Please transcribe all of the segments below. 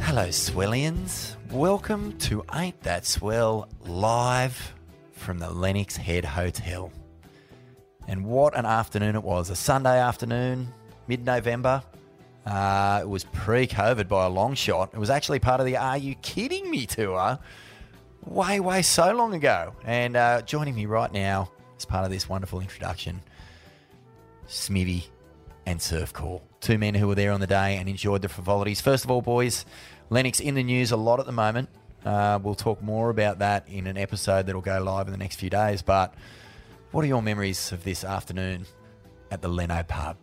Hello, Swellians. Welcome to Ain't That Swell live from the Lennox Head Hotel. And what an afternoon it was. A Sunday afternoon, mid November. Uh, it was pre COVID by a long shot. It was actually part of the Are You Kidding Me tour way, way so long ago. And uh, joining me right now as part of this wonderful introduction, Smithy and Surfcore. Two men who were there on the day and enjoyed the frivolities. First of all, boys, Lennox in the news a lot at the moment. Uh, we'll talk more about that in an episode that'll go live in the next few days. But what are your memories of this afternoon at the Leno pub?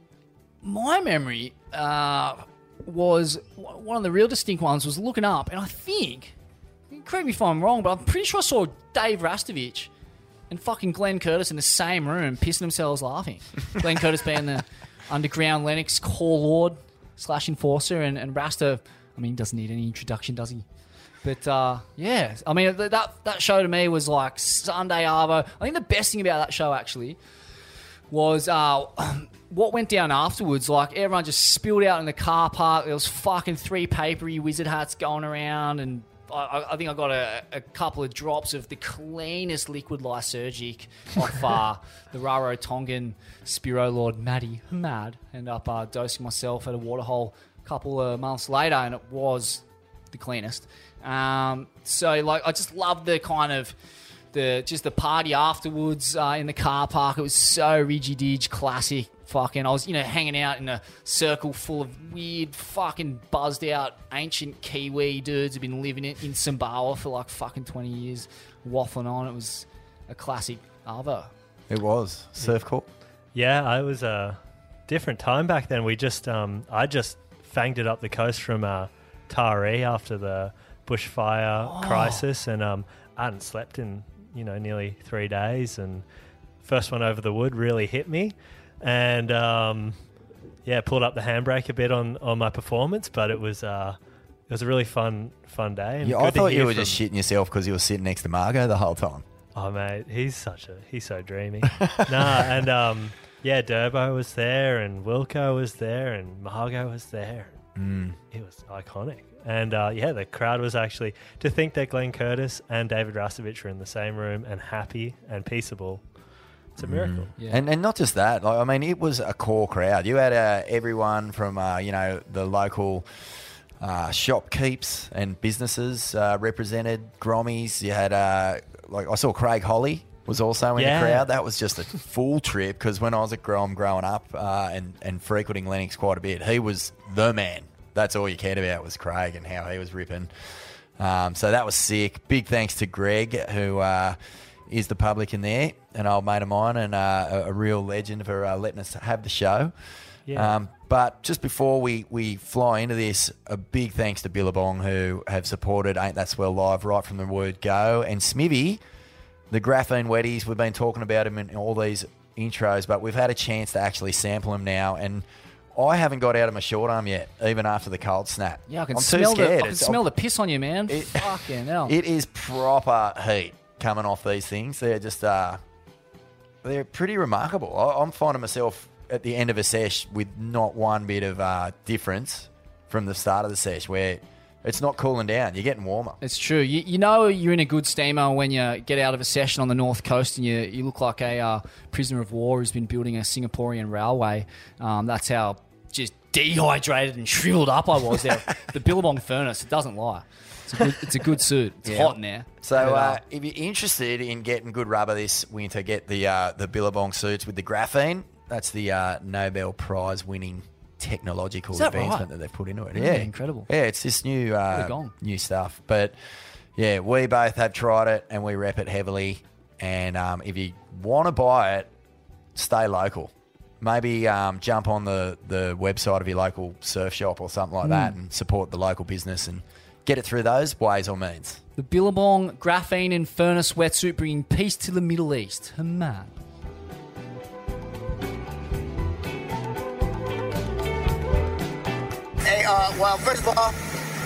my memory uh, was one of the real distinct ones was looking up, and I think, correct me if I'm wrong, but I'm pretty sure I saw Dave Rastovich and fucking Glenn Curtis in the same room pissing themselves laughing. Glenn Curtis being the underground Lennox core lord slash enforcer, and, and Rasta, I mean, doesn't need any introduction, does he? But uh, yeah, I mean th- that that show to me was like Sunday Arvo. I think the best thing about that show actually was uh, what went down afterwards. Like everyone just spilled out in the car park. There was fucking three papery wizard hats going around, and I, I think I got a, a couple of drops of the cleanest liquid lysergic off uh, the Raro Tongan Spiro Lord Maddie Mad, and up uh, dosing myself at a waterhole a couple of months later, and it was the cleanest. Um, so like I just love the kind of the just the party afterwards uh, in the car park. It was so rigid classic. Fucking, I was you know hanging out in a circle full of weird, fucking buzzed out ancient Kiwi dudes who've been living it in Sumbawa for like fucking twenty years, waffling on. It was a classic other. It was Surfcore. Yeah, I was a different time back then. We just, um, I just fanged it up the coast from uh, Taree after the bushfire crisis, and um, I hadn't slept in you know nearly three days, and first one over the wood really hit me, and um, yeah, pulled up the handbrake a bit on on my performance, but it was uh, it was a really fun fun day. And Yeah, I thought you were from- just shitting yourself because you were sitting next to Margo the whole time. Oh mate, he's such a he's so dreamy. nah, and um, yeah, Durbo was there, and Wilko was there, and Margo was there. Mm. It was iconic, and uh, yeah, the crowd was actually to think that Glenn Curtis and David Rastovich were in the same room and happy and peaceable. It's a miracle. Yeah. And and not just that. Like I mean, it was a core crowd. You had uh, everyone from uh, you know the local uh, shopkeeps and businesses uh, represented. Grommies. You had uh, like I saw Craig Holly was also in Yeah. the crowd. That was just a full trip because when I was at Grom growing up uh, and and frequenting Lennox quite a bit, he was the man. That's all you cared about was Craig and how he was ripping. Um, so that was sick. Big thanks to Greg, who uh, is the public in there, an old mate of mine and uh, a, a real legend for uh, letting us have the show. Yeah. Um, but just before we, we fly into this, a big thanks to Billabong who have supported Ain't That Swell Live right from the word go. And Smithy, the graphene wetties, we've been talking about him in all these intros, but we've had a chance to actually sample him now. And I haven't got out of my short arm yet, even after the cold snap. Yeah, I can I'm smell the. I can It's- smell the piss on you, man. It- Fucking hell. it is proper heat coming off these things. They're just uh, they're pretty remarkable. I, I'm finding myself at the end of a sesh with not one bit of uh, difference from the start of the sesh, where it's not cooling down. You're getting warmer. It's true. You, you know you're in a good steamer when you get out of a session on the north coast and you, you look like a uh, prisoner of war who's been building a Singaporean railway. Um, that's how just dehydrated and shriveled up I was there. the Billabong furnace, it doesn't lie. It's a good, it's a good suit. It's Yeah. hot in there. So uh, if you're interested in getting good rubber this winter, get the uh, the Billabong suits with the graphene. That's the uh, Nobel Prize winning technological Is that advancement right? that they've put into it. Mm, Yeah, incredible. Yeah, it's this new uh, new stuff. But yeah, we both have tried it and we rep it heavily. And um, if you want to buy it, stay local. Maybe um, jump on the, the website of your local surf shop or something like that Mm. and support the local business and get it through those ways or means. the Billabong graphene and furnace wetsuit bringing peace to the Middle East. Man. Hey, uh, well, first of all,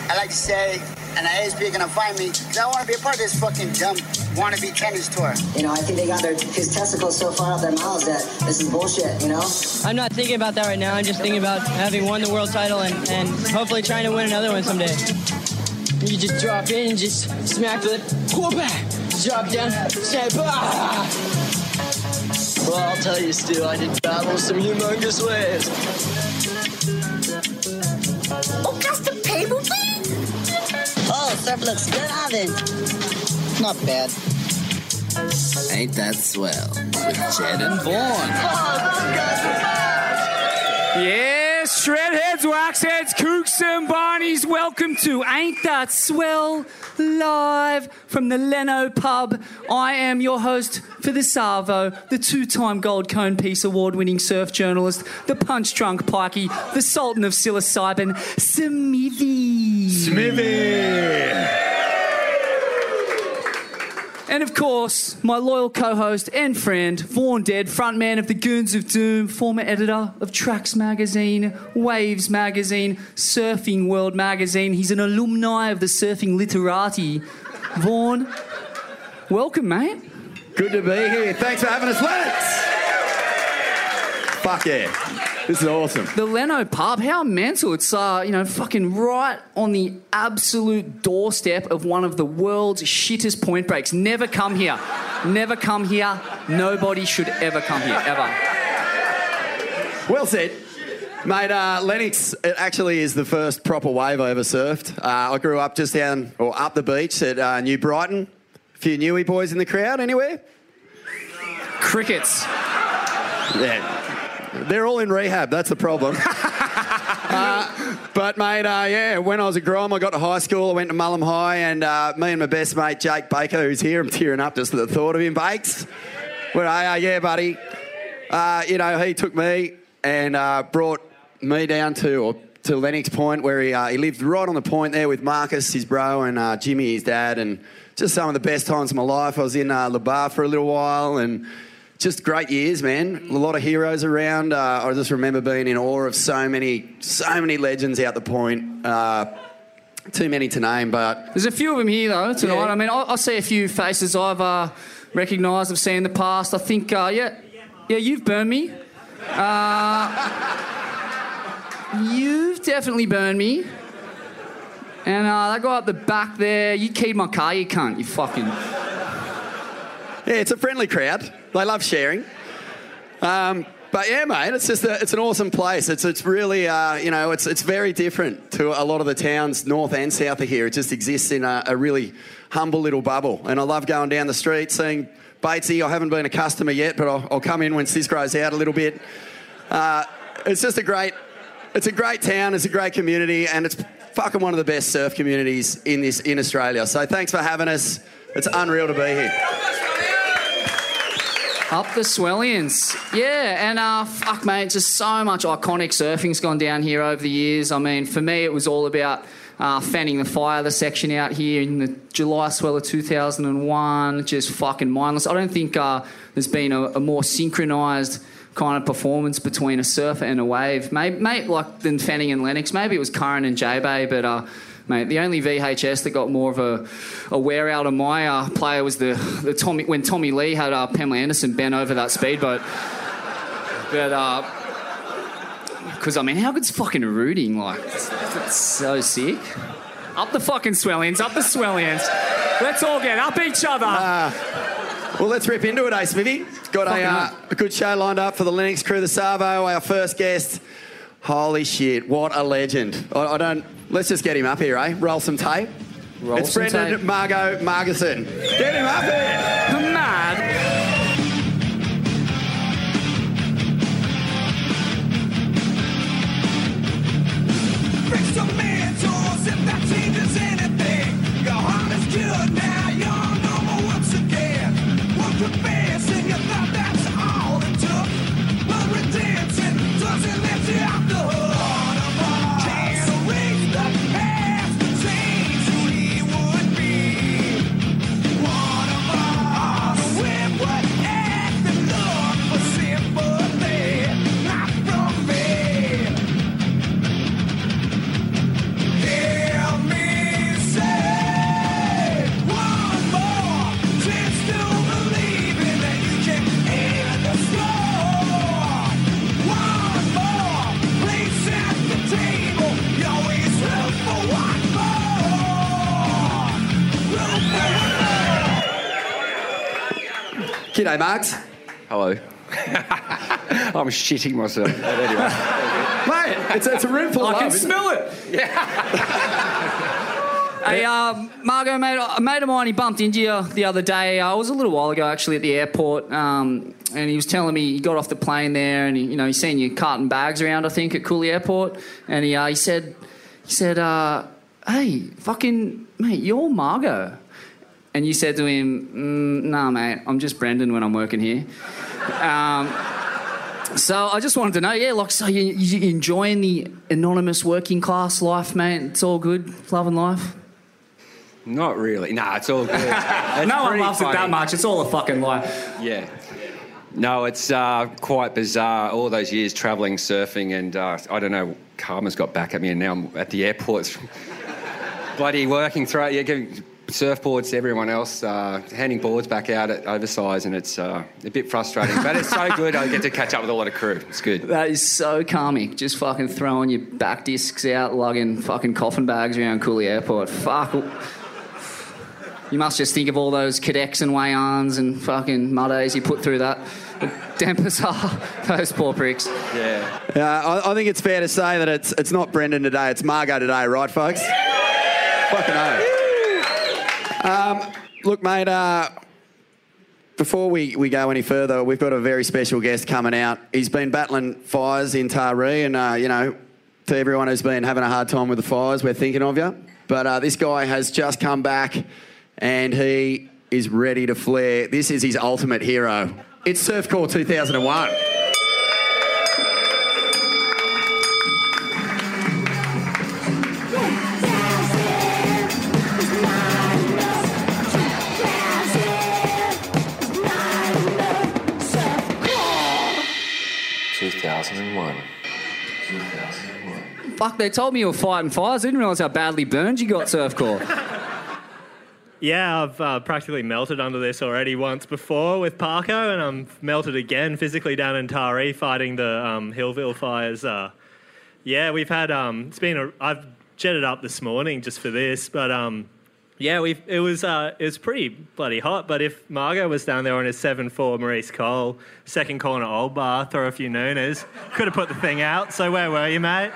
I'd like to say, and the ASP are gonna find me, 'cause I want to be a part of this fucking dumb wannabe tennis tour. You know, I think they got their his testicles so far up their mouths that this is bullshit. You know. I'm not thinking about that right now. I'm just thinking about having won the world title and, and hopefully trying to win another one someday. You just drop in just smack the whoop Just drop down, snap. Ah! Well, I'll tell you, Stu, I did battle some humongous waves. Oh, just a paper plane? Oh, surf looks good, Ivan. Not bad. Ain't that swell? With Jed and Vaughn. Yes, shredheads, waxheads, kooks and barneys, welcome to Ain't That Swell live from the Leno pub. I am your host for the Savo, the two-time Gold Cone Peace Award-winning surf journalist, the punch drunk pikey, the Sultan of psilocybin, Smithy. Smithy. And of course, my loyal co host and friend, Vaughn Dead, frontman of the Goons of Doom, former editor of Tracks Magazine, Waves Magazine, Surfing World Magazine. He's an alumni of the Surfing Literati. Vaughn, welcome, mate. Good to be here. Thanks for having us, Lennox. Fuck yeah. This is awesome. The Leno pub, how mental. It's, uh, you know, fucking right on the absolute doorstep of one of the world's shittest point breaks. Never come here. Never come here. Nobody should ever come here, ever. Well said. Mate, uh, Lennox it actually is the first proper wave I ever surfed. Uh, I grew up just down or up the beach at uh, New Brighton. A few Newey boys in the crowd, anywhere? Crickets. Yeah. They're all in rehab, that's the problem. uh, but, mate, uh, yeah, when I was a Grom, I got to high school, I went to Mullum High, and uh, me and my best mate, Jake Baker, who's here, I'm tearing up just at the thought of him, Bakes. Well, uh, yeah, buddy. Uh, you know, he took me and uh, brought me down to, or to Lennox Point, where he, uh, he lived right on the point there with Marcus, his bro, and Jimmy, his dad, and just some of the best times of my life. I was in uh, Le Bar for a little while, and just great years, man. A lot of heroes around. Uh, I just remember being in awe of so many, so many legends out the point. Uh, too many to name, but There's a few of them here though tonight. Yeah. I mean, I, I see a few faces I've uh, recognised, I've seen in the past. I think, uh, yeah, yeah, you've burned me. Uh, you've definitely burned me. And uh, that guy up the back there, you keyed my car, you cunt, you fucking. yeah, it's a friendly crowd. They love sharing. Um, but yeah, mate, it's just a, it's an awesome place. It's it's really uh, you know it's it's very different to a lot of the towns north and south of here. It just exists in a, a really humble little bubble, and I love going down the street seeing Batesy. I haven't been a customer yet, but I'll, I'll come in when this grows out a little bit. Uh, it's just a great it's a great town. It's a great community, and it's fucking one of the best surf communities in this in Australia. So thanks for having us. It's unreal to be here. Up the Swellians. Yeah, and uh, fuck, mate, just so much iconic surfing's gone down here over the years. I mean, for me, it was all about uh, fanning the fire, the section out here in the July swell of 2001. Just fucking mindless. I don't think uh, there's been a, a more synchronised kind of performance between a surfer and a wave. Mate, like than Fanning and Lennox. Maybe it was Curran and J-Bay, but. Uh, Mate, the only VHS that got more of a, a wear out of my uh, player was the, the Tommy when Tommy Lee had uh, Pamela Anderson bent over that speedboat. But because I mean, how good's fucking rooting? Like, it's, it's so sick. Up the fucking swellians, up the swellians. Let's all get up each other. Well, let's rip into it, eh, Smithy? Got a, uh, a good show lined up for the Lennox crew, the Savo, our first guest. Holy shit, what a legend. I, I don't. Let's just get him up here, eh? Roll some tape. Roll it's some Brendan tape. Margo Margieson. Get him up here. Mad. Fix your G'day, Margs. Hello. I'm shitting myself. But anyway. Mate, it's, it's a room full I of can love, isn't smell it. Yeah. hey, uh, Margo, mate, a mate of mine, he bumped into you the other day. Uh, it was a little while ago, actually, at the airport, um, and he was telling me he got off the plane there, and he, you know, he's seen you carting bags around, I think, at Cooley Airport, and he, uh, he said, he said, uh, "Hey, fucking mate, you're Margo," and you said to him, mm, "Nah, mate, I'm just Brendan when I'm working here." Um, so I just wanted to know, yeah, like, so you, you enjoying the anonymous working class life, mate? It's all good, loving life. Not really. Nah, it's all good. It's no one loves it that much. It's all a fucking lie. Yeah. No, it's uh, quite bizarre. All those years travelling, surfing, and uh, I don't know, karma's got back at me, and now I'm at the airport. Bloody working through, yeah, giving surfboards to everyone else, uh, handing boards back out at oversize, and it's uh, a bit frustrating. But it's so good, I get to catch up with a lot of crew. It's good. That is so calming. Just fucking throwing your back discs out, lugging fucking coffin bags around Cooley Airport. Fuck. You must just think of all those cadets and Wayans and fucking muddays you put through that. Dampers are those poor pricks. Yeah. Uh, I, I think it's fair to say that it's it's not Brendan today, it's Margo today, right, folks? Fucking oath. Um, look, mate, uh, before we, we go any further, we've got a very special guest coming out. He's been battling fires in Taree, and, uh, you know, to everyone who's been having a hard time with the fires, we're thinking of you. But uh, this guy has just come back and he is ready to flare. This is his ultimate hero. It's Surfcore 2001. Two thousand and one. Two thousand and one. Fuck, they told me you were fighting fires. I didn't realise how badly burned you got, Surfcore. Yeah, I've uh, practically melted under this already once before with Parko, and I'm melted again physically down in Taree fighting the um, Hillville fires. Uh, yeah, we've had. Um, it's been. A, I've jetted up this morning just for this, but um, yeah, we it was uh, it was pretty bloody hot. But if Margo was down there on his seven four Maurice Cole, second corner old bar, throw a few nooners, could have put the thing out. So where were you, mate?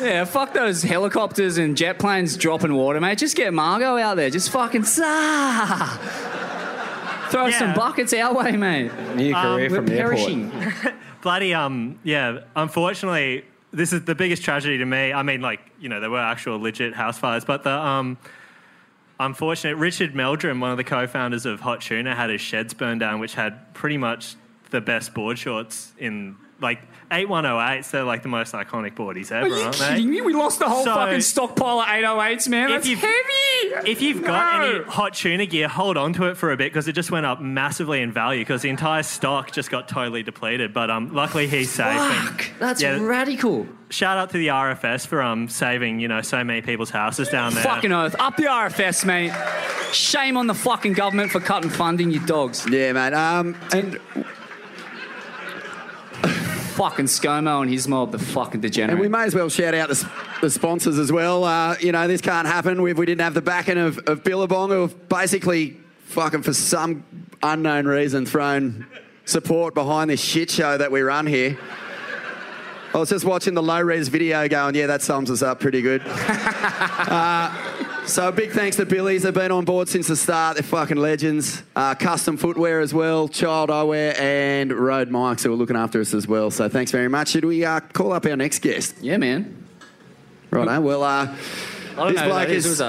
Yeah, fuck those helicopters and jet planes dropping water, mate. Just get Margo out there. Just fucking sa. Throw some buckets our way, mate. New career we're from the airport. perishing. bloody um yeah unfortunately this is the biggest tragedy to me. I mean like you know there were actual legit house fires but the um unfortunate richard meldrum one of the co-founders of hot tuna had his sheds burned down which had pretty much the best board shorts in like 8108s they're like the most iconic boardies ever Are you aren't kidding they me? We lost the whole So- fucking stockpile of 808s, man. That's you've- heavy. If you've got No. any hot tuna gear, hold on to it for a bit because it just went up massively in value because the entire stock just got totally depleted. But um, luckily he's safe. and- Fuck, that's yeah, radical. Shout out to the RFS for um saving you know so many people's houses down there. Fucking oath. Up the RFS, mate. Shame on the fucking government for cutting funding, you dogs. Yeah, mate. Um, and fucking ScoMo and his mob, the fucking degenerate. And we may as well shout out the, the sponsors as well. Uh, you know, this can't happen if we didn't have the backing of, of Billabong, who have basically fucking for some unknown reason thrown support behind this shit show that we run here. I was just watching the low res video going, yeah, that sums us up pretty good. uh, so a big thanks to Billy's. They've been on board since the start. They're fucking legends. Uh, custom footwear as well, child eyewear, and Road Mikes who are looking after us as well. So thanks very much. Should we uh, call up our next guest? Yeah, man. Right, well, uh, this know bloke is. is,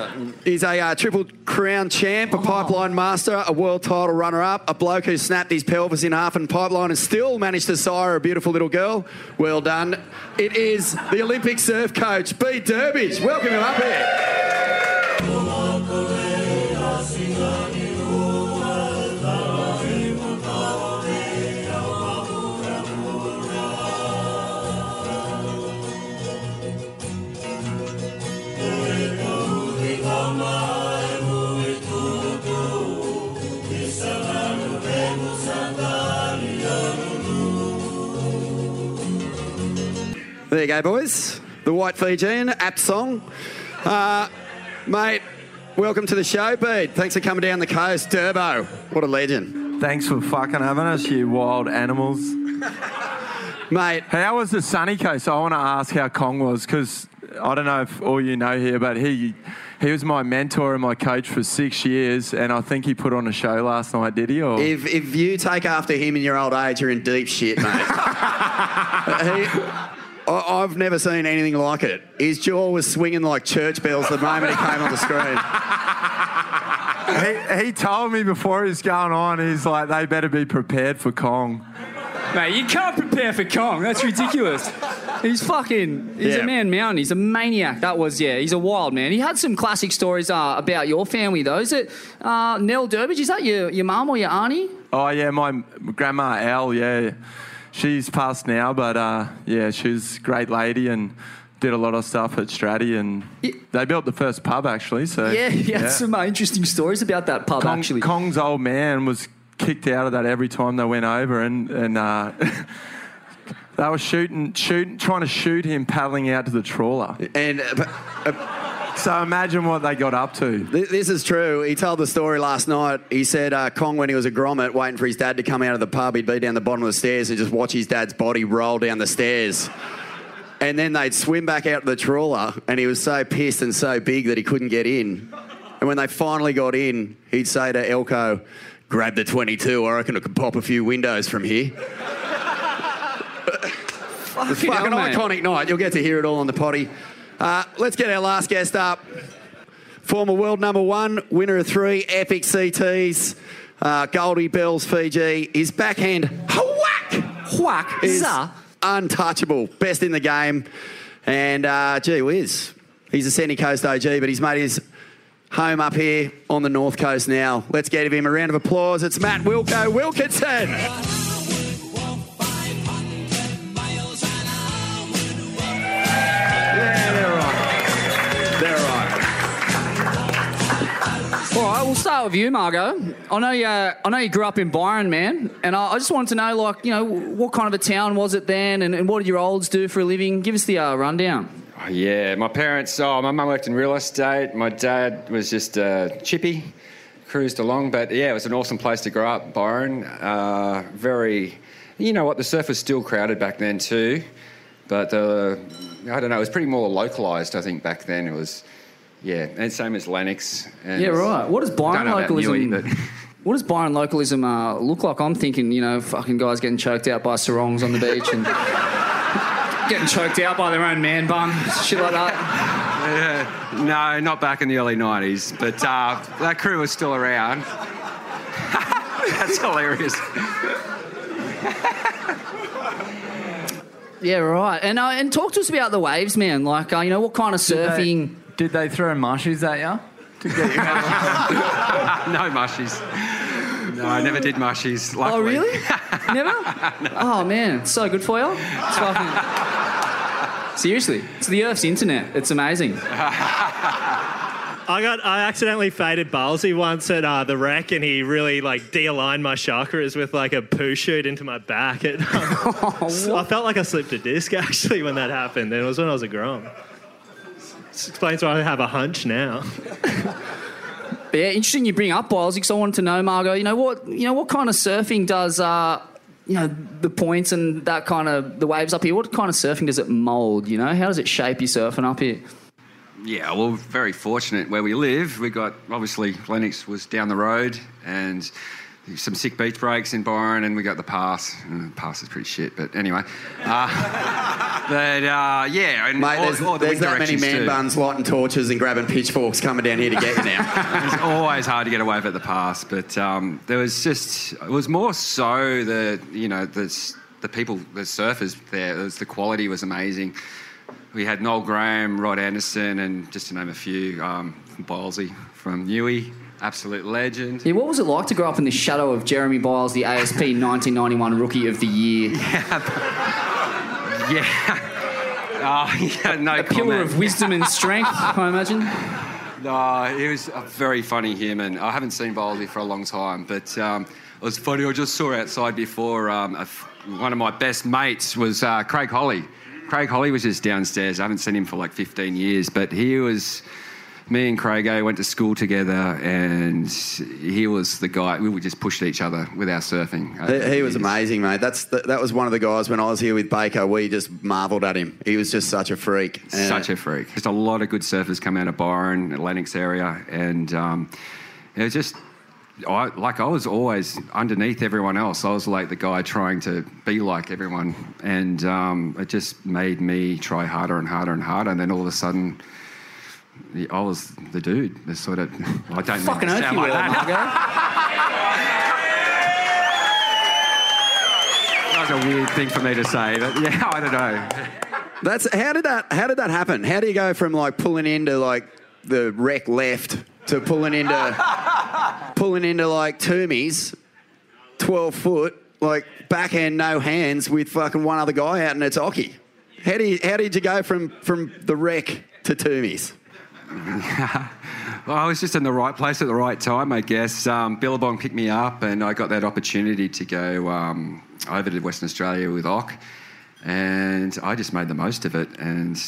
Who's that? a uh, triple crown champ, a pipeline master, a world title runner up, a bloke who snapped his pelvis in half and pipeline and still managed to sire a beautiful little girl. Well done. It is the Olympic surf coach, Bede Durbidge. Welcome him up here. There you go, boys. The White Fijian, apt song. Uh, mate, welcome to the show, Bede. Thanks for coming down the coast. Durbo, what a legend. Thanks for fucking having us, you wild animals. Mate. How was the sunny coast? I want to ask how Kong was because I don't know if all you know here, but he he was my mentor and my coach for six years, and I think he put on a show last night, did he? Or If, if you take after him in your old age, you're in deep shit, mate. he, I, I've never seen anything like it. His jaw was swinging like church bells the moment he came on the screen. he, he told me before he was going on, he's like, they better be prepared for Kong. Mate, you can't prepare for Kong. That's ridiculous. He's fucking. He's Yeah. a man mountain. He's a maniac. That was yeah. He's a wild man. He had some classic stories uh, about your family though. Is it uh, Nell Durbidge? Is that your your mum or your auntie? Oh yeah, my grandma Al, yeah, she's passed now, but uh, yeah, she's a great lady and did a lot of stuff at Straddie, and they built the first pub actually. So Yeah, he had some uh, interesting stories about that pub Kong, actually. Kong's old man was kicked out of that every time they went over, and and uh, they were shooting, shooting, trying to shoot him paddling out to the trawler. And so imagine what they got up to. Th- This is true. He told the story last night. He said uh, Kong, when he was a grommet, waiting for his dad to come out of the pub, he'd be down the bottom of the stairs and just watch his dad's body roll down the stairs. And then they'd swim back out to the trawler, and he was so pissed and so big that he couldn't get in. And when they finally got in, he'd say to Elko, Grab the 22, I reckon it could pop a few windows from here. It's hell, fucking iconic night. You'll get to hear it all on the potty. Uh, let's get our last guest up. Former world number one, winner of three epic CTs, uh, Goldie Bells Fiji. His backhand whack whack is untouchable, best in the game. And uh, gee whiz, he's a Sandy Coast OG, but he's made his home up here on the north coast now. Let's give him a round of applause. It's Matt Wilko Wilkinson. Right, we'll start with you, Margo. I know you. I know you grew up in Byron, man, and I, I just wanted to know, like, you know, what kind of a town was it then, and, and what did your olds do for a living? Give us the uh, rundown. Oh, yeah, my parents, oh, my mum worked in real estate. My dad was just a chippy, cruised along. But yeah, it was an awesome place to grow up, Byron. Uh, very, you know what, the surf was still crowded back then too. But uh, I don't know, it was pretty more localised, I think, back then. It was, yeah, and same as Lennox. And Yeah, right. What does Byron Don't know about localism? Newey, but- What does Byron localism uh, look like? I'm thinking, you know, fucking guys getting choked out by sarongs on the beach and getting choked out by their own man bun, shit like that. Yeah, no, not back in the early 90s, but uh, that crew was still around. That's hilarious. Yeah, right. And uh, and talk to us about the waves, man. Like, uh, you know, what kind of Did they- surfing? Did they throw mushies at you? To get you no mushies. No, I never did mushies. Oh, really? Never? Oh man, it's so good for you. It's fucking... Seriously, it's the Earth's internet. It's amazing. I got I accidentally faded Bylesy once at uh, the wreck, and he really like de-aligned my chakras with like a poo shoot into my back. It, um, so I felt like I slipped a disc actually when that happened. And it was when I was a grom. This explains why I have a hunch now. But yeah, interesting you bring up Byles because I wanted to know, Margo. You know what? You know what kind of surfing does? Uh, you know the points and that kind of the waves up here. What kind of surfing does it mould? You know, how does it shape your surfing up here? Yeah, well, very fortunate where we live. We got obviously Lennox was down the road, and some sick beach breaks in Byron, and we got the pass. The pass is pretty shit, but anyway. Uh, but uh, yeah, and Mate, all, there's, all the there's that many man too. buns, lighting torches, and grabbing pitchforks coming down here to get you now. it's always hard to get away with the pass, but um, there was just it was more so the you know the the people the surfers there. Was, the quality was amazing. We had Noel Graham, Rod Anderson, and just to name a few, um, Bylesy from Newey, absolute legend. Yeah, what was it like to grow up in the shadow of Jeremy Byles, the ASP 1991 Rookie of the Year? Yeah. Oh, yeah, no A pillar of wisdom and strength, I imagine. No, he was a very funny human. I haven't seen Boldy for a long time, but um, it was funny. I just saw outside before um, a f- one of my best mates was uh, Craig Holly. Craig Holly was just downstairs. I haven't seen him for like 15 years, but he was me and Craig went to school together, and he was the guy. We just pushed each other with our surfing. He, he was amazing, mate. That's the, that was one of the guys when I was here with Baker. We just marvelled at him. He was just such a freak. Such a freak. Just a lot of good surfers come out of Byron, Lennox area, and um, it was just. I, like I was always underneath everyone else. I was like the guy trying to be like everyone, and um, it just made me try harder and harder and harder. And then all of a sudden, I was the dude. The sort of I don't know. Fucking mean oath to sound you like were, that. That was a weird thing for me to say, but yeah, I don't know. That's how did that how did that happen? How do you go from like pulling into like the wreck left to pulling into pulling into like Toomey's, twelve foot, like backhand no hands with fucking one other guy out and it's Occy. How do you, how did you go from from the wreck to Toomey's? Well, I was just in the right place at the right time, I guess. Um, Billabong picked me up, and I got that opportunity to go um, over to Western Australia with Ock, and I just made the most of it and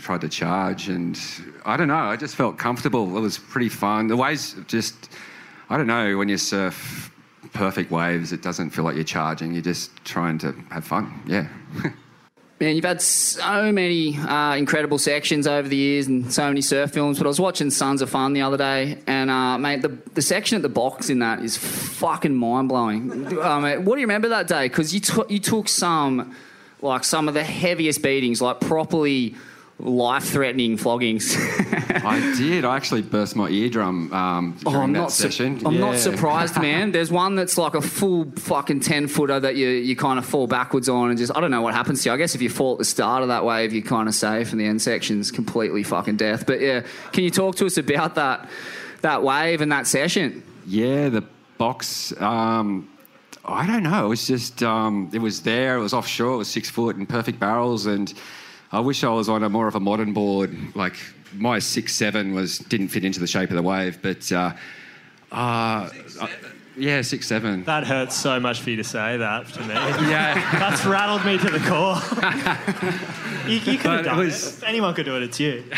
tried to charge. And I don't know, I just felt comfortable. It was pretty fun. The waves just, I don't know, when you surf perfect waves, it doesn't feel like you're charging. You're just trying to have fun. Yeah. Man, you've had so many uh, incredible sections over the years and so many surf films. But I was watching Sons of Fun the other day, and uh, mate, the, the section at the box in that is fucking mind blowing. Uh, mate, what do you remember that day? Because you took you took some like some of the heaviest beatings, like properly life threatening floggings. I did. I actually burst my eardrum um, during Oh, I'm that not. su- session. I'm not surprised, man. There's one that's like a full fucking ten footer that you you kind of fall backwards on, and just I don't know what happens to you. I guess if you fall at the start of that wave, you're kind of safe, and the end section's completely fucking death. But yeah, can you talk to us about that that wave and that session? Yeah, the box. Um, I don't know. It was just um, it was there. It was offshore. It was six foot and perfect barrels. And I wish I was on a more of a modern board. Like my six seven was didn't fit into the shape of the wave. But uh, uh, uh, yeah, six seven. That hurts so much for you to say that to me. Yeah. That's rattled me to the core. you, you could But have it done was- it. Anyone could do it, it's you.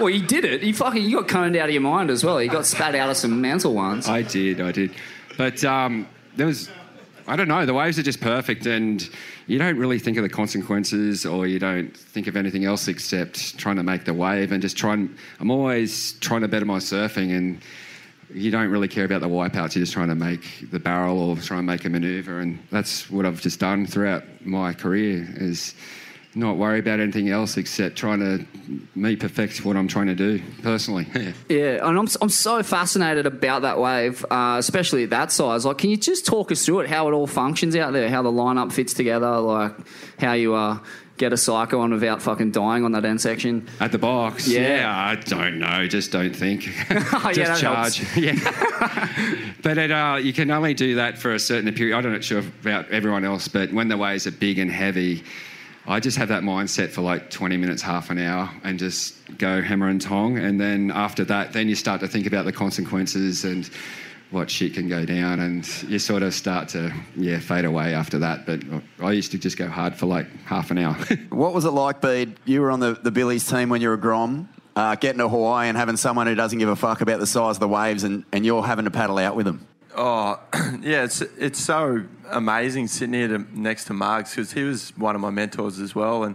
Well, you did it. You fucking you got coned out of your mind as well. You got spat out of some mental ones. I did, I did. But um, there was, I don't know, the waves are just perfect and you don't really think of the consequences or you don't think of anything else except trying to make the wave and just trying. I'm always trying to better my surfing and you don't really care about the wipeouts, you're just trying to make the barrel or try and make a maneuver and that's what I've just done throughout my career is not worry about anything else except trying to me perfect what I'm trying to do personally. Yeah. Yeah, and I'm, I'm so fascinated about that wave, uh, especially at that size. Like, can you just talk us through it, how it all functions out there, how the lineup fits together, like how you uh, get a psycho on without fucking dying on that end section? At the box? Yeah. I don't know. Just don't think. Yeah, just that charge. yeah. but it, uh, you can only do that for a certain period. I'm not sure about everyone else, but when the waves are big and heavy, I just have that mindset for like 20 minutes, half an hour, and just go hammer and tong. And then after that, then you start to think about the consequences and what shit can go down, and you sort of start to yeah fade away after that. But I used to just go hard for like half an hour. What was it like, Bede? You were on the, the Billies team when you were a Grom, uh, getting to Hawaii and having someone who doesn't give a fuck about the size of the waves and, and you're having to paddle out with them. Oh, yeah, it's it's so amazing sitting here to, next to Margs because he was one of my mentors as well. And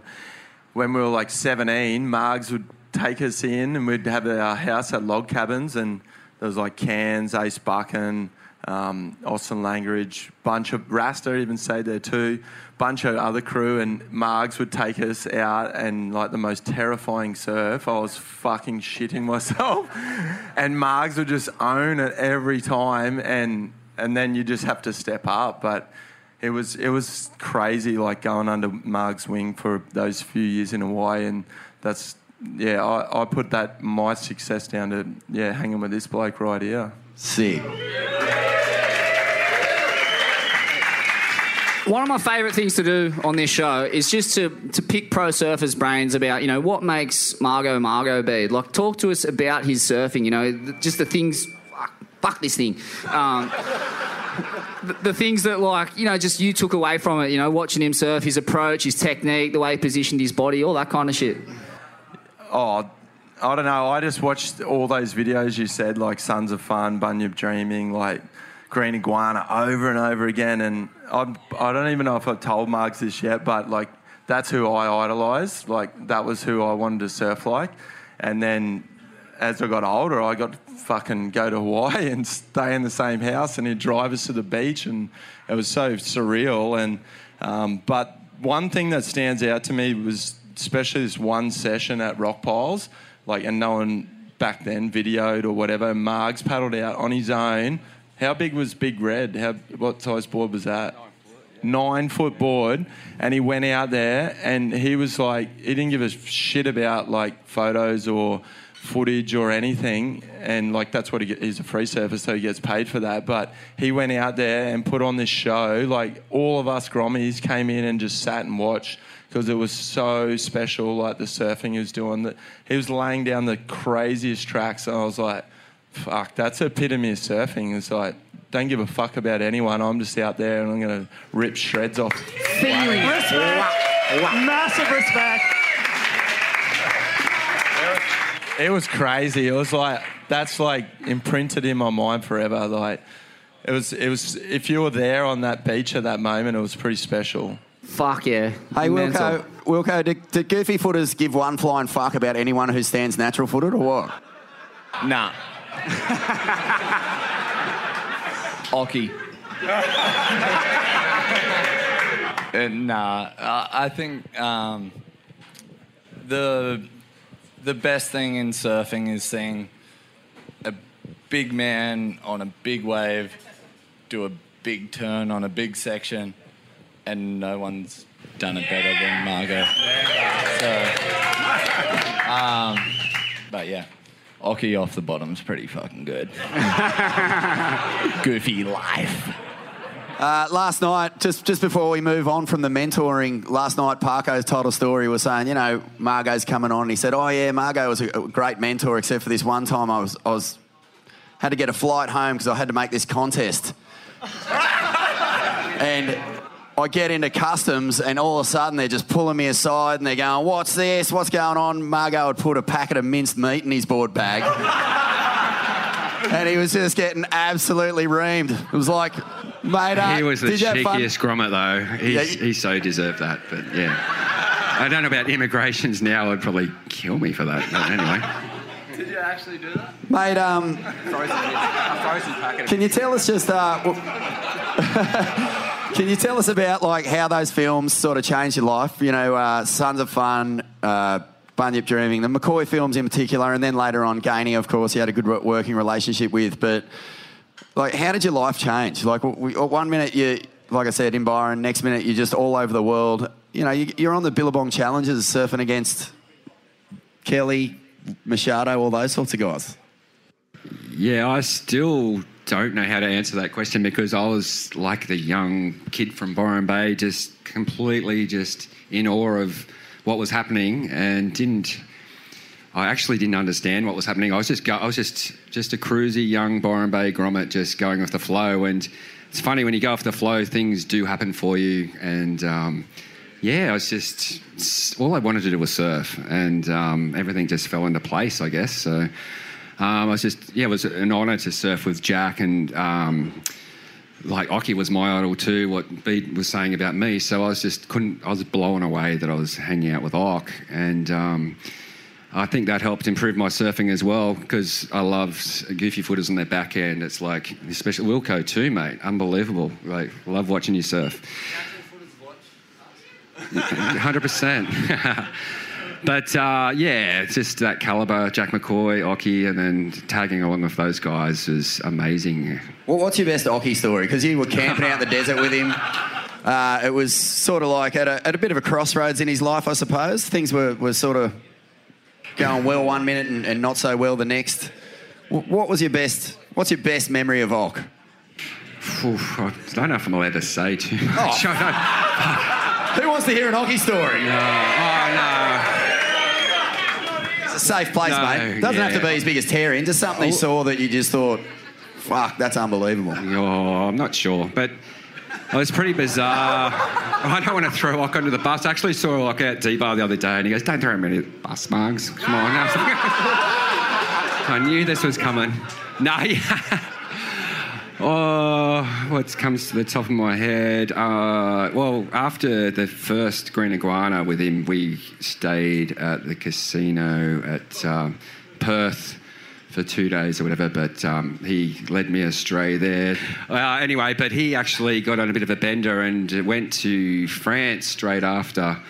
when we were like 17, Margs would take us in and we'd have our house at log cabins and there was like Cairns, Ace Buchan, um, Austin Langridge, bunch of Rasta even stayed there too, bunch of other crew and Margs would take us out and like the most terrifying surf. I was fucking shitting myself, and Margs would just own it every time, and and then you just have to step up, but. It was it was crazy, like going under Marg's wing for those few years in Hawaii, and that's yeah. I, I put that my success down to yeah hanging with this bloke right here. Sick. One of my favourite things to do on this show is just to, to pick pro surfers' brains about, you know, what makes Margo Margo be. Like, talk to us about his surfing, you know, just the things. Fuck, fuck this thing. Um, the, the things that, like, you know, just you took away from it, you know, watching him surf, his approach, his technique, the way he positioned his body, all that kind of shit. Oh, I don't know. I just watched all those videos you said, like Sons of Fun, Bunyip Dreaming, like Green Iguana, over and over again. And I'm, I don't even know if I've told Margs this yet, but like that's who I idolised. Like that was who I wanted to surf like. And then as I got older, I got to fucking go to Hawaii and stay in the same house, and he'd drive us to the beach, and it was so surreal. And um, but one thing that stands out to me was especially this one session at Rock Piles, like, and no one back then videoed or whatever. Margs paddled out on his own. How big was Big Red? How what size board was that? Nine foot board, and he went out there, and he was like, he didn't give a shit about like photos or footage or anything, and like that's what he get, he's a free surfer, so he gets paid for that. But he went out there and put on this show. Like all of us Grommies came in and just sat and watched because it was so special. Like the surfing he was doing, that he was laying down the craziest tracks, and I was like, "Fuck, that's epitome of surfing." It's like. Don't give a fuck about anyone. I'm just out there and I'm going to rip shreds off. Respect. Massive respect. It was crazy. It was like that's like imprinted in my mind forever. Like it was. It was. If you were there on that beach at that moment, it was pretty special. Fuck yeah. Hey, Wilko, Wilko, did, did goofy footers give one flying fuck about anyone who stands natural footed or what? Nah. Occy. Uh, nah, I think um, the the best thing in surfing is seeing a big man on a big wave do a big turn on a big section, and no one's done it better than Margo. So, um, but yeah, Occy off the bottom's pretty fucking good. Goofy life. Uh, last night, just just before we move on from the mentoring, last night Parko's told a story. Was saying, you know, Margo's coming on. And he said, "Oh yeah, Margo was a, a great mentor, except for this one time I was I was had to get a flight home because I had to make this contest, and." I get into customs and all of a sudden they're just pulling me aside and they're going, What's this? What's going on? Margo had put a packet of minced meat in his board bag. and he was just getting absolutely reamed. It was like, mate, uh, he was the did you have fun?" cheekiest grommet, though. He's, Yeah, he so deserved that. But yeah, I don't know about immigrations now. Would probably kill me for that. But anyway, Did you actually do that? Mate, um, Frozen, a frozen packet. can you tell us just, uh, w- can you tell us about like how those films sort of changed your life? You know, uh, Sons of Fun, uh, Bunyip Dreaming, the McCoy films in particular, and then later on Gainey, of course, he had a good working relationship with. But like, how did your life change? Like, one minute you, like I said, in Byron, next minute you're just all over the world. You know, you, you're on the Billabong Challenges surfing against Kelly, Machado, all those sorts of guys. yeah, I still don't know how to answer that question because I was like the young kid from Byron Bay, just completely just in awe of what was happening and didn't. I actually didn't understand what was happening. I was just go, I was just just a cruisy young Byron Bay grommet, just going with the flow. And it's funny when you go off the flow, things do happen for you. And um, yeah, I was just all I wanted to do was surf, and um, everything just fell into place, I guess. So um, I was just yeah, it was an honour to surf with Jack and. Um, like Occy was my idol too. What Bede was saying about me, so I was just couldn't. I was blown away that I was hanging out with Ock, and um, I think that helped improve my surfing as well because I love goofy footers on their back end. It's like, especially Wilko too, mate. Unbelievable. Like, love watching you surf. Hundred percent. But uh, yeah, it's just that caliber, Jack McCoy, Occy, and then tagging along with those guys is amazing. Well, what's your best Occy story? Because you were camping out in the desert with him. Uh, it was sort of like at a, at a bit of a crossroads in his life, I suppose. Things were, were sort of going well one minute and, and not so well the next. Wh- What was your best? What's your best memory of Ock? Oof, I don't know if I'm allowed to say too much. I Who wants to hear an Occy story? Oh, no. A safe place, No, mate. Doesn't have to yeah. be his biggest tear in. Just something oh. you saw that you just thought, fuck, that's unbelievable. Oh, I'm not sure, but It was pretty bizarre. I don't want to throw Locke under the bus. I actually saw Locke at D-Bar the other day and he goes, don't throw him under the bus, Mugs. Come on. I, I knew this was coming. No, yeah. Oh, what comes to the top of my head? Uh, well, after the first Green Iguana with him, we stayed at the casino at um, Perth for two days or whatever, but um, he led me astray there. Uh, anyway, but he actually got on a bit of a bender and went to France straight after.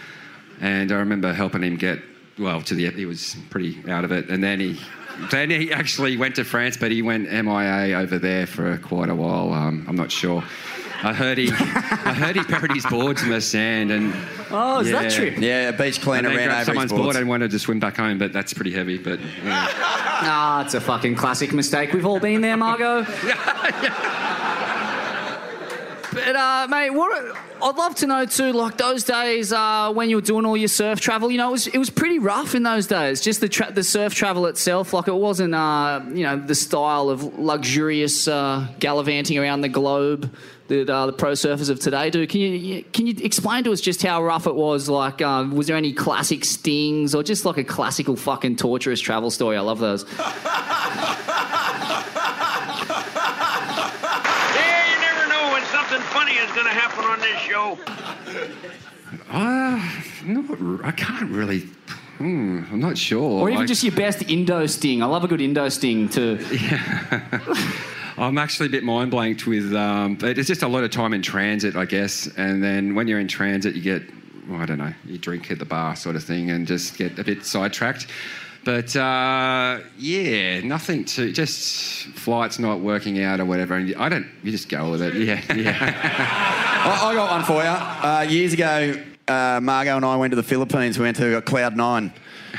And I remember helping him get, well, to the, he was pretty out of it. And then he, then he actually went to France, but he went MIA over there for quite a while. Um, I'm not sure. I heard he, I heard he peppered his boards in the sand and. Oh, is that true? Yeah, a beach cleaner and then ran over someone's boards. board and wanted to swim back home, but that's pretty heavy. But yeah. Ah, it's a fucking classic mistake. We've all been there, Margo. yeah. But uh, mate, what I'd love to know too, like those days uh, when you were doing all your surf travel, you know, it was it was pretty rough in those days. Just the tra- the surf travel itself, like it wasn't, uh, you know, the style of luxurious uh, gallivanting around the globe that uh, the pro surfers of today do. Can you can you explain to us just how rough it was? Like, uh, was there any classic stings or just like a classical fucking torturous travel story? I love those. Yeah, you never know when something funny is going to happen on this show. Uh, not, I can't really. Hmm, I'm not sure. Or even I- just your best Indo sting. I love a good Indo sting too. I'm actually a bit mind blanked with. Um, but it's just a lot of time in transit, I guess. And then when you're in transit, you get, well, I don't know, you drink at the bar sort of thing, and just get a bit sidetracked. But uh, yeah, nothing to just flights not working out or whatever. And I don't. You just go with it. Yeah, yeah. I, I got one for you. Uh, years ago, uh, Margo and I went to the Philippines. We went to Cloud Nine,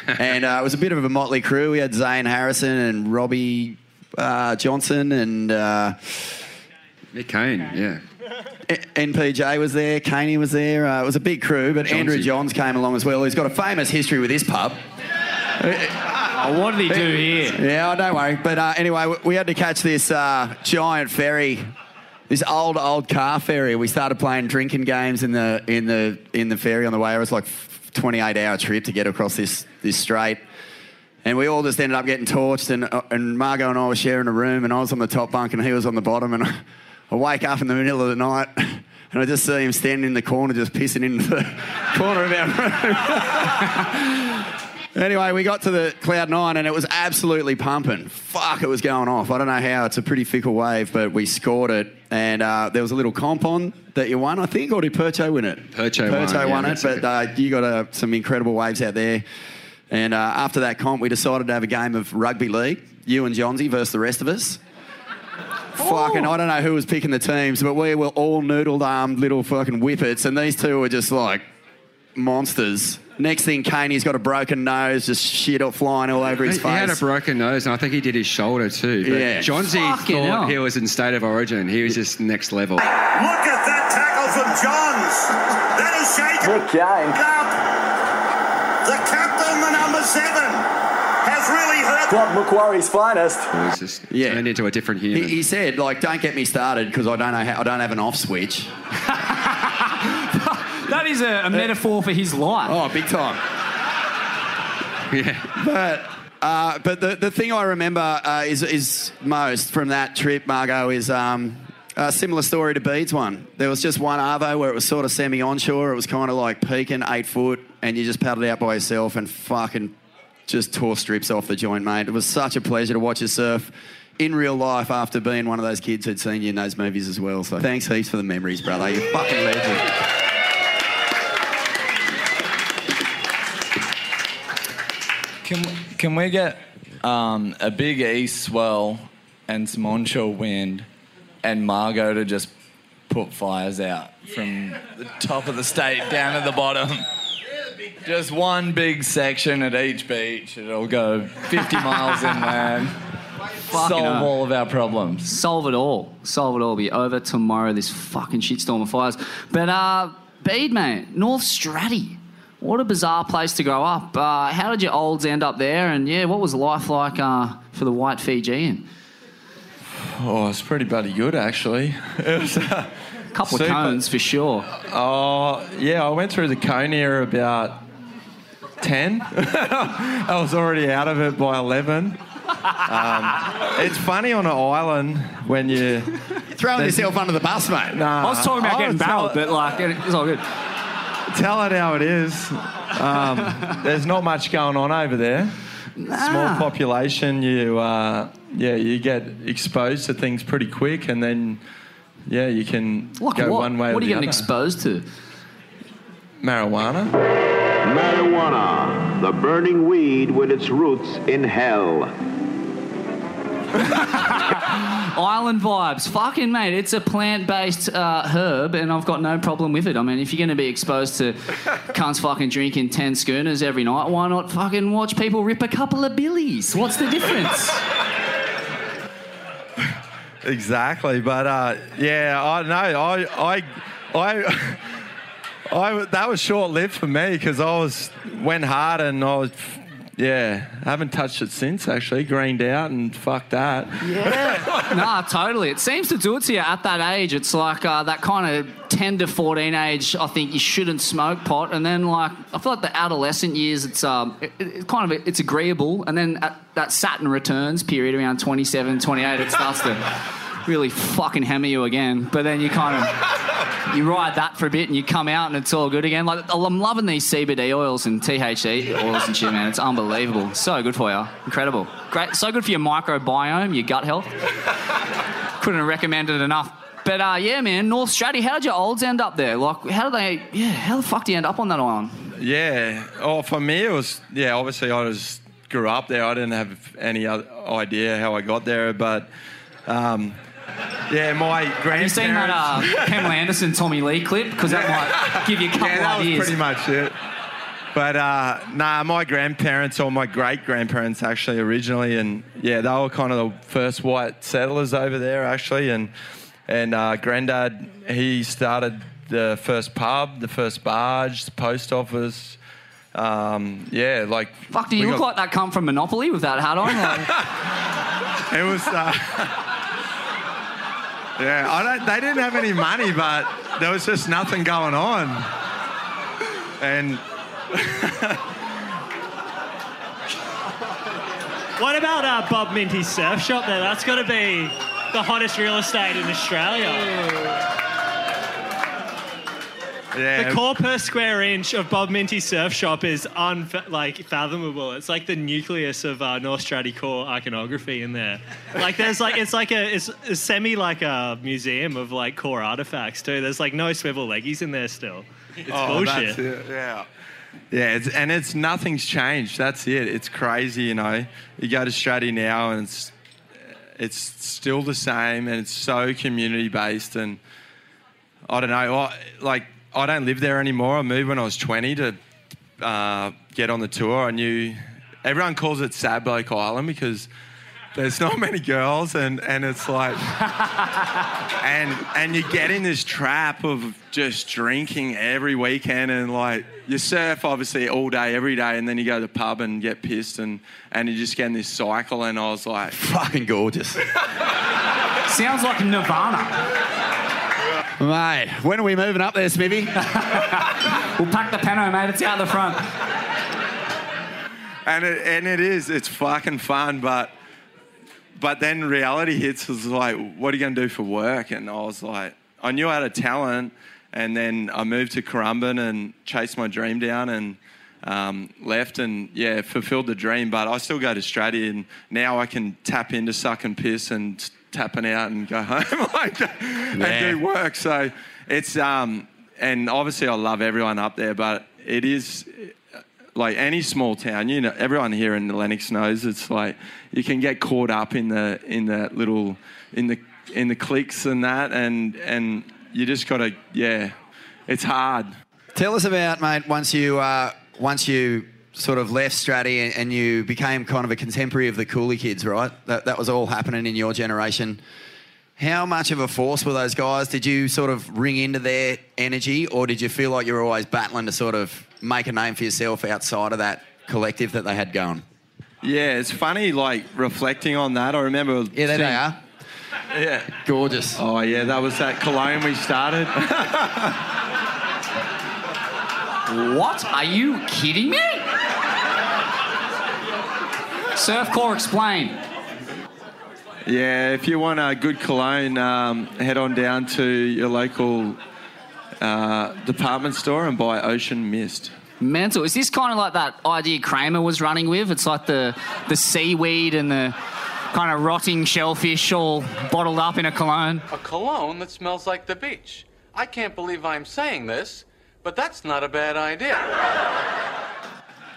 and uh, it was a bit of a motley crew. We had Zane Harrison and Robbie uh, Johnson and uh, Mick Kane. Yeah. NPJ was there. Caney was there. Uh, it was a big crew, but Andrew Johns came along as well. He's got a famous history with this pub. Oh, what did he do here? Yeah, oh, don't worry. But uh, anyway, we- had to catch this uh, giant ferry, this old old car ferry. We started playing drinking games in the in the in the ferry on the way. It was like 28 hour trip to get across this this strait. And we all just ended up getting torched, and, uh, and Margo and I were sharing a room, and I was on the top bunk, and he was on the bottom, and I wake up in the middle of the night, and I just see him standing in the corner, just pissing into the corner of our room. Anyway, we got to the Cloud Nine and it was absolutely pumping. Fuck, it was going off. I don't know how. It's a pretty fickle wave, but we scored it. And uh, there was a little comp on that you won, I think, or did Percho win it? Percho won, Percho yeah, won it, but uh, you got uh, some incredible waves out there. And uh, after that comp, we decided to have a game of rugby league, you and Johnsy versus the rest of us. Fucking, I don't know who was picking the teams, but we were all noodled armed little fucking whippets, and these two were just like monsters. Next thing, Caney's got a broken nose, just shit all flying all over his He face. He had a broken nose, and I think he did his shoulder too. But Yeah. Johnsy Fucking thought hell. he was in state of origin. He was just next level. Look at that tackle from Johns. That is shaken. Good game. Up. The captain, the number seven, has really hurt. What Macquarie's finest. It was just turned into a different He, human. he said, like, don't get me started because I don't know how I don't have an off switch. That is a, a metaphor for his life. Oh, big time. yeah. But uh, but the, the thing I remember uh, is is most from that trip, Margo, is um, a similar story to Bede's one. There was just one arvo where it was sort of semi onshore. It was kind of like peaking eight foot, and you just paddled out by yourself and fucking just tore strips off the joint, mate. It was such a pleasure to watch you surf. In real life, after being one of those kids who'd seen you in those movies as well. So thanks heaps for the memories, brother. You're fucking legend. Can can we get um, a big east swell and some onshore wind, and Margo to just put fires out from the top of the state down to the bottom? Just one big section at each beach. It'll go 50 miles inland. Solve hell. all of our problems. Solve it all. Solve it all. Be over tomorrow. This fucking shitstorm of fires. But uh, Bede, mate, North Straddie. What a bizarre place to grow up. Uh, how did your olds end up there? And yeah, what was life like uh, for the white Fijian? Oh, it's pretty bloody good actually. It was, uh, A couple of cones for sure. Oh, yeah, I went through the cone era about 10. I was already out of it by 11. Um, it's funny on an island when you're throwing yourself under the bus, mate. Nah, I was talking about I getting would tell barreled, but like it it's all good. Tell it how it is. Um, there's not much going on over there. Small population. You, uh, yeah, you get exposed to things pretty quick, and then, yeah, you can Like go what? one way what or are you the getting other. exposed to? Marijuana. Marijuana, the burning weed with its roots in hell. Island vibes, fucking mate. It's a plant-based uh, herb, and I've got no problem with it. I mean, if you're going to be exposed to cunts fucking drinking ten schooners every night, why not fucking watch people rip a couple of billies? What's the difference? Exactly, but uh, yeah, I know. I, I, I, I, that was short lived for me because I was went hard and I was, yeah, I haven't touched it since actually. Greened out and fuck that. Yeah. nah, totally. It seems to do it to you at that age. It's like uh, that kind of 10 to 14 age, I think you shouldn't smoke pot. And then, like, I feel like the adolescent years, it's um, it, it kind of, it's agreeable. And then at that Saturn returns period around 27, 28, it starts to really fucking hammer you again. But then you kind of, you ride that for a bit and you come out and it's all good again. Like, I'm loving these CBD oils and THC oils and shit, man. It's unbelievable. So good for you. Incredible. Great. So good for your microbiome, your gut health. Couldn't have recommended it enough. But uh, yeah, man, North Straddie, how did your olds end up there? Like, how did they, yeah, how the fuck do you end up on that island? Yeah. Oh, for me it was yeah. Obviously, I just grew up there. I didn't have any other idea how I got there, but um, yeah, my grandparents. You seen that uh, Pamela Anderson, Tommy Lee clip? Because that might give you a couple yeah, that ideas. was pretty much it. But uh, nah, my grandparents or my great grandparents actually originally, and yeah, they were kind of the first white settlers over there actually, and and uh, granddad he started the first pub, the first barge, the post office. Um, yeah, like Fuck, do you look got- like that come from Monopoly with that hat on? Like, It was. Uh, yeah, I don't. They didn't have any money, but there was just nothing going on, and What about uh, Bob Minty's surf shop there? That's got to be the hottest real estate in Australia. Yeah, The core per square inch of Bob Minty's surf shop is unfa- like fathomable. It's like the nucleus of uh, North Straddie core iconography in there. Like there's like it's like a it's a semi like a museum of like core artifacts too. There's like no swivel leggies in there still. It's oh, bullshit. that's it, Yeah. Yeah, it's, and it's nothing's changed. That's it. It's crazy, you know. You go to Straddie now, and it's it's still the same, and it's so community based. And I don't know, like I don't live there anymore. I moved when I was 20 to uh, get on the tour. I knew everyone calls it Sad Bloke Island because there's not many girls, and, and it's like, and and you get in this trap of just drinking every weekend, and like you surf obviously all day, every day, and then you go to the pub and get pissed, and and you just get in this cycle. And I was like, fucking gorgeous. Sounds like Nirvana. Mate, when are we moving up there, Smithy? we'll pack the pano, mate. It's out the front. and it, and it is, it's fucking fun, but but then reality hits. Was like, what are you going to do for work? And I was like, I knew I had a talent, and then I moved to Currumbin and chased my dream down and. Um, left and yeah, fulfilled the dream, but I still go to Straddie and now I can tap into suck and piss and tapping out and go home like that and Yeah. do work. So it's um, and obviously I love everyone up there, but it is like any small town, you know, everyone here in the Lennox knows it's like you can get caught up in the in that little in the in the cliques and that, and and you just gotta yeah, it's hard. Tell us about, mate, once you uh, once you sort of left Straddie and, and you became kind of a contemporary of the Cooly kids, right? That, that was all happening in your generation. How much of a force were those guys? Did you sort of ring into their energy, or did you feel like you were always battling to sort of make a name for yourself outside of that collective that they had going? Yeah, it's funny like reflecting on that. I remember Yeah, there they are. Yeah. Gorgeous. Oh yeah, that was that cologne we started. What? Are you kidding me? Surfcore, explain. Yeah, if you want a good cologne, um, head on down to your local uh, department store and buy Ocean Mist. Mental. Is this kind of like that idea Kramer was running with? It's like the the seaweed and the kind of rotting shellfish all bottled up in a cologne. A cologne that smells like the beach. I can't believe I'm saying this, but that's not a bad idea.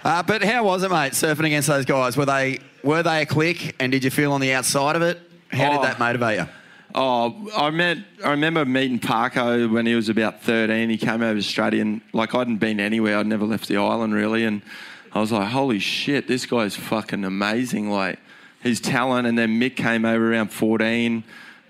Uh, but how was it, mate, surfing against those guys? Were they were they a click, and did you feel on the outside of it? How Oh. did that motivate you? Oh, I met. I remember meeting Parko when he was about thirteen. He came over to Australia, and like I hadn't been anywhere. I'd never left the island really, and I was like, "Holy shit, this guy's fucking amazing!" Like his talent. And then Mick came over around fourteen.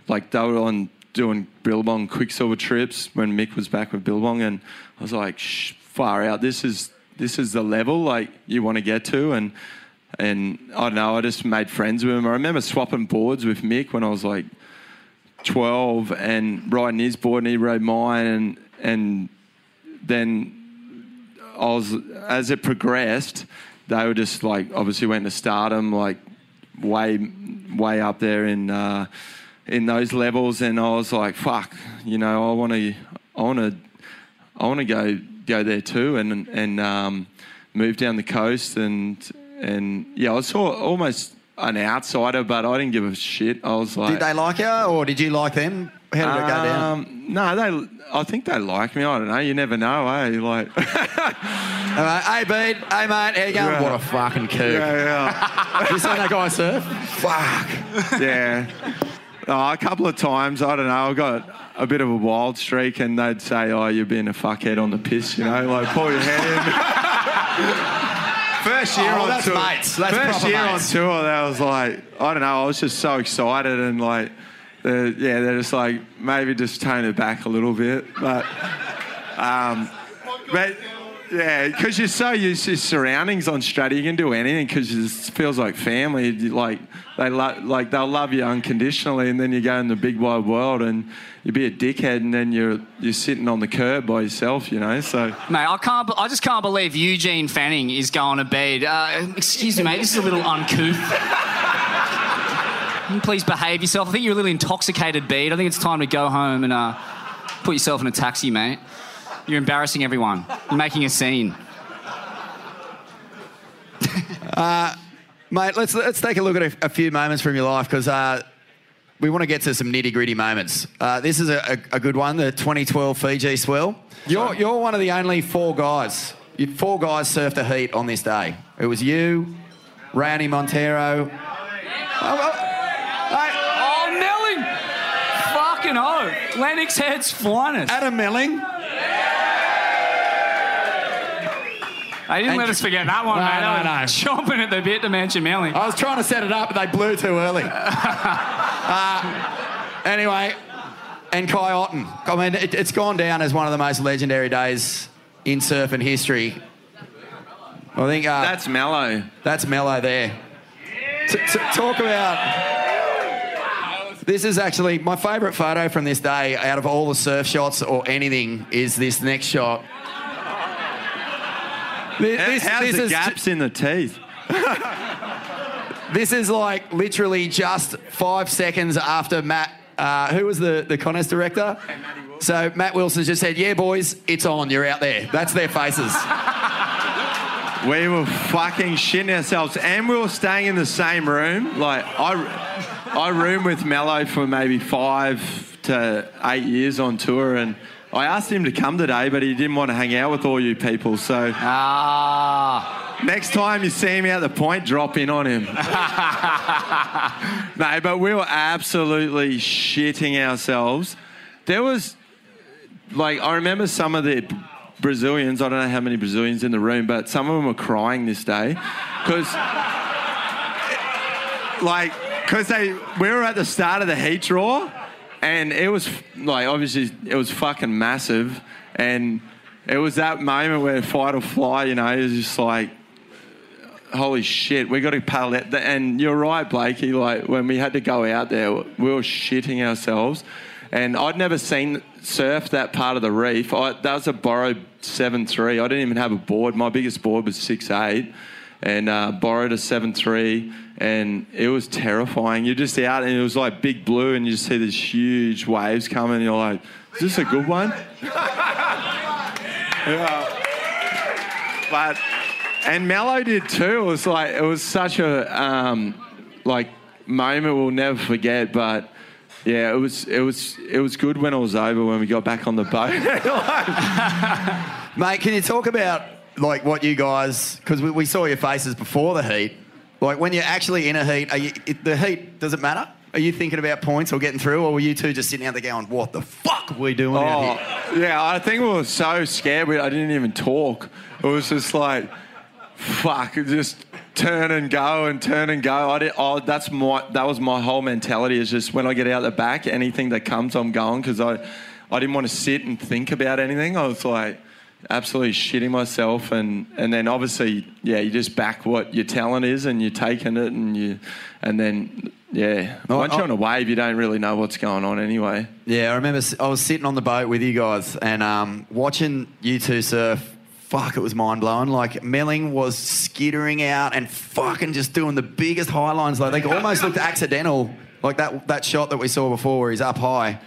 Like they were on doing Billabong Quiksilver trips when Mick was back with Billabong, and I was like, Shh, "Far out! This is this is the level like you want to get to." And and I don't know. I just made friends with him. I remember swapping boards with Mick when I was like 12 and riding his board and he rode mine and and then I was as it progressed they were just like obviously went to stardom like way way up there in uh, in those levels and I was like fuck you know I want to I want to I want to go go there too and and um, move down the coast and and yeah I was sort almost an outsider but I didn't give a shit I was like Did they like you, or did you like them? How did it go down? um, No, they. I think they like me. I don't know. You never know, eh? Like, hey, Bede. Hey, mate. How you going? Yeah. What a fucking kook. Yeah, you seen that guy surf? Fuck. yeah. Oh, a couple of times, I don't know. I got a bit of a wild streak, and they'd say, "Oh, you're being a fuckhead on the piss," you know, like pull your head in. First year Oh, on that's tour. mates. That's first year mates. on tour, that was like, I don't know. I was just so excited and like, they're, yeah, they're just like maybe just tone it back a little bit, but, um, but yeah, because you're so used to surroundings on Straddie, you can do anything because it feels like family. Like they lo- like they'll love you unconditionally, and then you go in the big wide world and you be a dickhead, and then you're you're sitting on the curb by yourself, you know. So Mate, I can't. I just can't believe Eugene Fanning is going to bed. Uh, excuse me, mate. This is a little uncouth. Please behave yourself? I think you're a little intoxicated, Bede. I think it's time to go home and uh, put yourself in a taxi, mate. You're embarrassing everyone. You're making a scene. Uh, mate, let's let's take a look at a, a few moments from your life because uh, we want to get to some nitty gritty moments. Uh, this is a, a, a good one, the 2012 Fiji swell. You're you're one of the only four guys. You, four guys surfed a heat on this day. It was you, Raoni Monteiro. Oh, Melling! Fucking oh, Lennox Head's finest. Adam Melling. They didn't And- let us forget that one, No, mate. no, They no. Chomping at the bit to mention Melling. I was trying to set it up, but they blew too early. uh, anyway, and Kai Otton. I mean, it, it's gone down as one of the most legendary days in surfing history. I think uh, that's Mello. That's Mello there. T- t- talk about. This is actually my favourite photo from this day out of all the surf shots or anything is this next shot. Thi- This, how's this the is gaps in the teeth? This is like literally just five seconds after Matt, uh, who was the, the contest director? So Matt Wilson just said, Yeah, boys, it's on. You're out there. That's their faces. We were fucking shitting ourselves, and we were staying in the same room. Like I, I roomed with Mello for maybe five to eight years on tour, and I asked him to come today, but he didn't want to hang out with all you people. So ah, next time you see him out the point, drop in on him. no, but we were absolutely shitting ourselves. There was like I remember some of the Brazilians. I don't know how many Brazilians in the room, but some of them were crying this day because, like, because they we were at the start of the heat draw, and it was like obviously it was fucking massive, and it was that moment where fight or fly. You know, it was just like. holy shit, we got to paddle it. And you're right, Blakey. Like when we had to go out there, we were shitting ourselves. And I'd never seen surf that part of the reef. I, that was a borrowed seven three. I didn't even have a board. My biggest board was six eight, and uh, borrowed a seven three, and it was terrifying. You're just out, and it was like big blue, and you just see these huge waves coming. And you're like, "Is this a good one?" yeah. But and Mello did too. It was like it was such a um, like moment we'll never forget. But yeah, it was it was it was good when it was over when we got back on the boat. Mate, can you talk about like what you guys? Because we, we saw your faces before the heat. Like when you're actually in a heat, are you, it, the heat does it matter? Are you thinking about points or getting through, or were you two just sitting out there going, "What the fuck are we doing out Oh, here?" yeah, I think we were so scared we, I didn't even talk. It was just like, fuck, just turn and go and turn and go. I did, oh, that's my, that was my whole mentality is just when I get out the back, anything that comes, I'm going because I, I didn't want to sit and think about anything. I was like, absolutely shitting myself and and then obviously yeah you just back what your talent is and you're taking it and you and then yeah Oh, once oh. you're on a wave you don't really know what's going on anyway Yeah, I remember i was sitting on the boat with you guys and um, watching you two surf. Fuck, it was mind blowing. Like Melling was skittering out and fucking just doing the biggest high lines. Like they almost looked accidental. Like that that shot that we saw before where he's up high.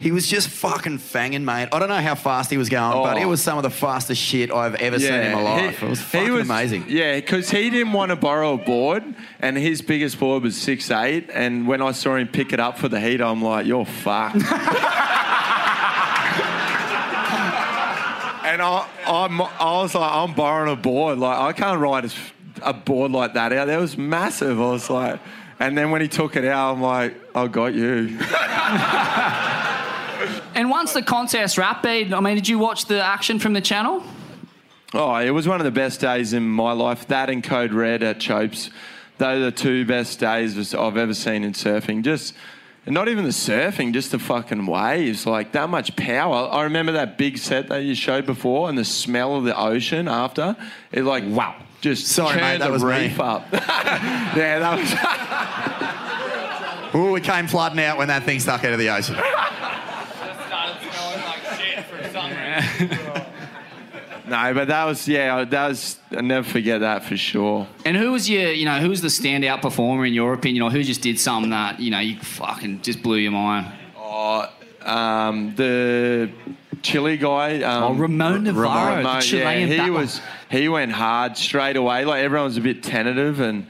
He was just fucking fanging, mate. I don't know how fast he was going, but Oh. it was some of the fastest shit I've ever seen in my life. he- it was fucking was- amazing. Yeah, because he didn't want to borrow a board, and his biggest board was six eight. And when I saw him pick it up for the heat, I'm like, "You're fucked." and I, I'm, I was like, "I'm borrowing a board. Like, I can't ride a, a board like that out. That was massive." I was like, and then when he took it out, I'm like, "I got you." And once the contest wrapped, I mean, did you watch the action from the channel? Oh, it was one of the best days in my life. That and Code Red at Chopes. Those are the two best days I've ever seen in surfing. Just, and not even the surfing, just the fucking waves. Like that much power. I remember that big set that you showed before and the smell of the ocean after. It like, wow. Just Sorry, mate, turned that the was me. reef up. yeah, that was. Ooh, we came flooding out when that thing stuck out of the ocean. no, but that was, yeah, that was, I'll never forget that for sure. And who was your, you know, who was the standout performer in your opinion, or who just did something that, you know, you fucking just blew your mind? Oh, um, the Chile guy. Um, Oh, Ramon Navarro, the Chilean yeah, he was. He went hard straight away. Like everyone was a bit tentative and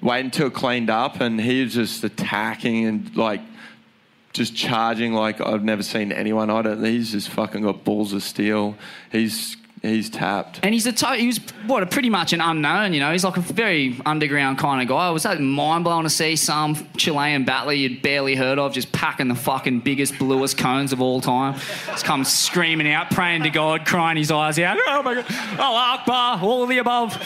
waiting until it cleaned up, and he was just attacking and like just charging like I've never seen anyone. I don't. He's just fucking got balls of steel. He's he's tapped. And he's a to- he was what a pretty much an unknown, you know. He's like a very underground kind of guy. Was that mind blowing to see some Chilean battler you'd barely heard of just packing the fucking biggest, bluest cones of all time? Just comes screaming out, praying to God, crying his eyes out. Oh my God, Allah Akbar, all of the above.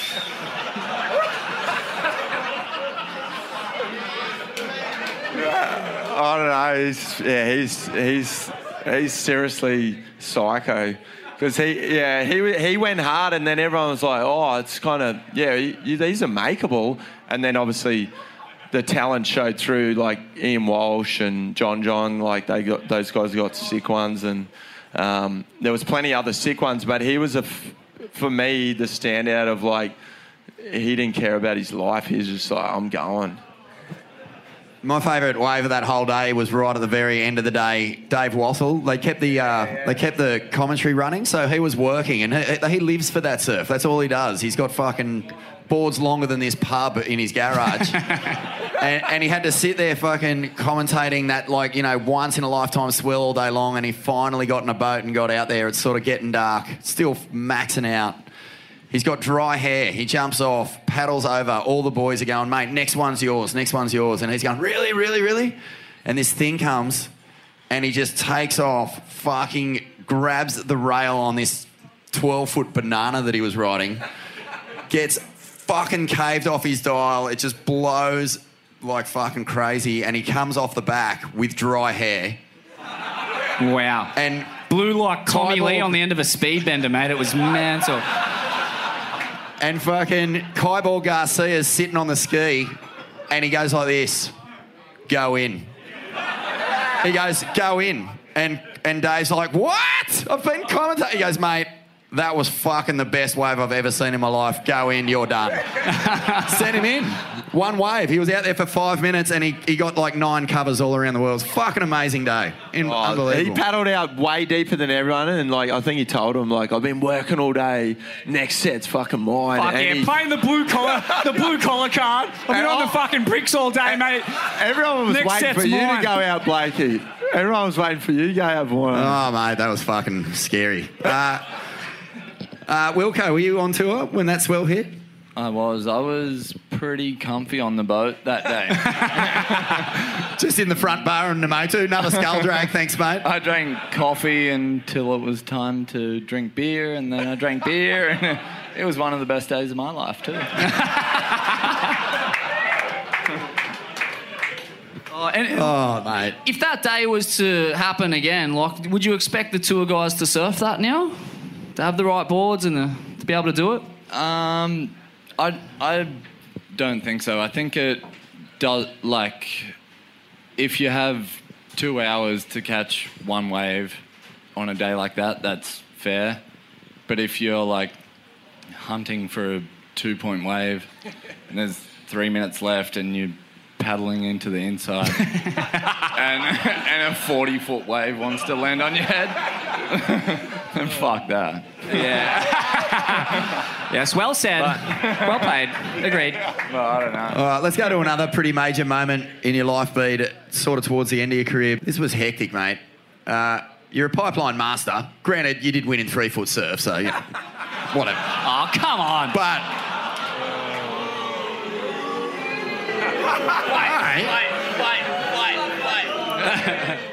I don't know. He's, yeah, he's he's he's seriously psycho. Because he, yeah, he he went hard, and then everyone was like, "Oh, it's kind of yeah, he, these are makeable." And then obviously, the talent showed through. Like Ian Walsh and John John, like they got those guys got sick ones, and um, there was plenty other sick ones. But he was a, for me, the standout of like, he didn't care about his life. He was just like, "I'm going." My favourite wave of that whole day was right at the very end of the day. Dave Wassel. They kept the uh, they kept the commentary running, so he was working, and he, he lives for that surf. That's all he does. He's got fucking boards longer than this pub in his garage, and, and he had to sit there fucking commentating that like you know once in a lifetime swell all day long. And he finally got in a boat and got out there. It's sort of getting dark, still maxing out. He's got dry hair. He jumps off, paddles over. All the boys are going, mate, next one's yours, next one's yours. And he's going, really, really, really? And this thing comes and he just takes off, fucking grabs the rail on this 12 foot banana that he was riding, gets fucking caved off his dial. It just blows like fucking crazy. And he comes off the back with dry hair. Wow. And blew like Tommy Lee on the end of a speed bender, mate. It was mental. And fucking Kyball Garcia's sitting on the ski, and he goes like this, "Go in." He goes, "Go in," and and Dave's like, "What? I've been commentating." He goes, "Mate." That was fucking the best wave I've ever seen in my life. Go in, you're done. Send him in. One wave. He was out there for five minutes and he, he got like nine covers all around the world. It was a fucking amazing day. In, He unbelievable. paddled out way deeper than everyone, and like I think he told him, like I've been working all day. Next set's fucking mine. Fuck and yeah, he- playing the blue collar, the blue collar card. I've been And on I- the fucking bricks all day, mate. Everyone was Next waiting set's for you mine. to go out, Blakey. Everyone was waiting for you to go out, boy. Oh, mate, that was fucking scary. Uh, uh, Wilko, were you on tour when that swell hit? I was. I was pretty comfy on the boat that day. Just in the front bar in Namotu. Another skull drag, thanks, mate. I drank coffee until it was time to drink beer, and then I drank beer, and it was one of the best days of my life too. Oh, and Oh, mate. if that day was to happen again, like, would you expect the tour guys to surf that now? To have the right boards and the, to be able to do it? Um, I I don't think so. I think it does like if you have two hours to catch one wave on a day like that, that's fair. But if you're like hunting for a two point wave and there's three minutes left and you're paddling into the inside and, and a 40 foot wave wants to land on your head, then fuck that. Yeah. yes, well said. well played. Agreed. Well, I don't know. All right, let's go to another pretty major moment in your life, Bede, sort of towards the end of your career. This was hectic, mate. Uh, you're a pipeline master. Granted, you did win in three foot surf, so, you know, whatever. Oh, come on. But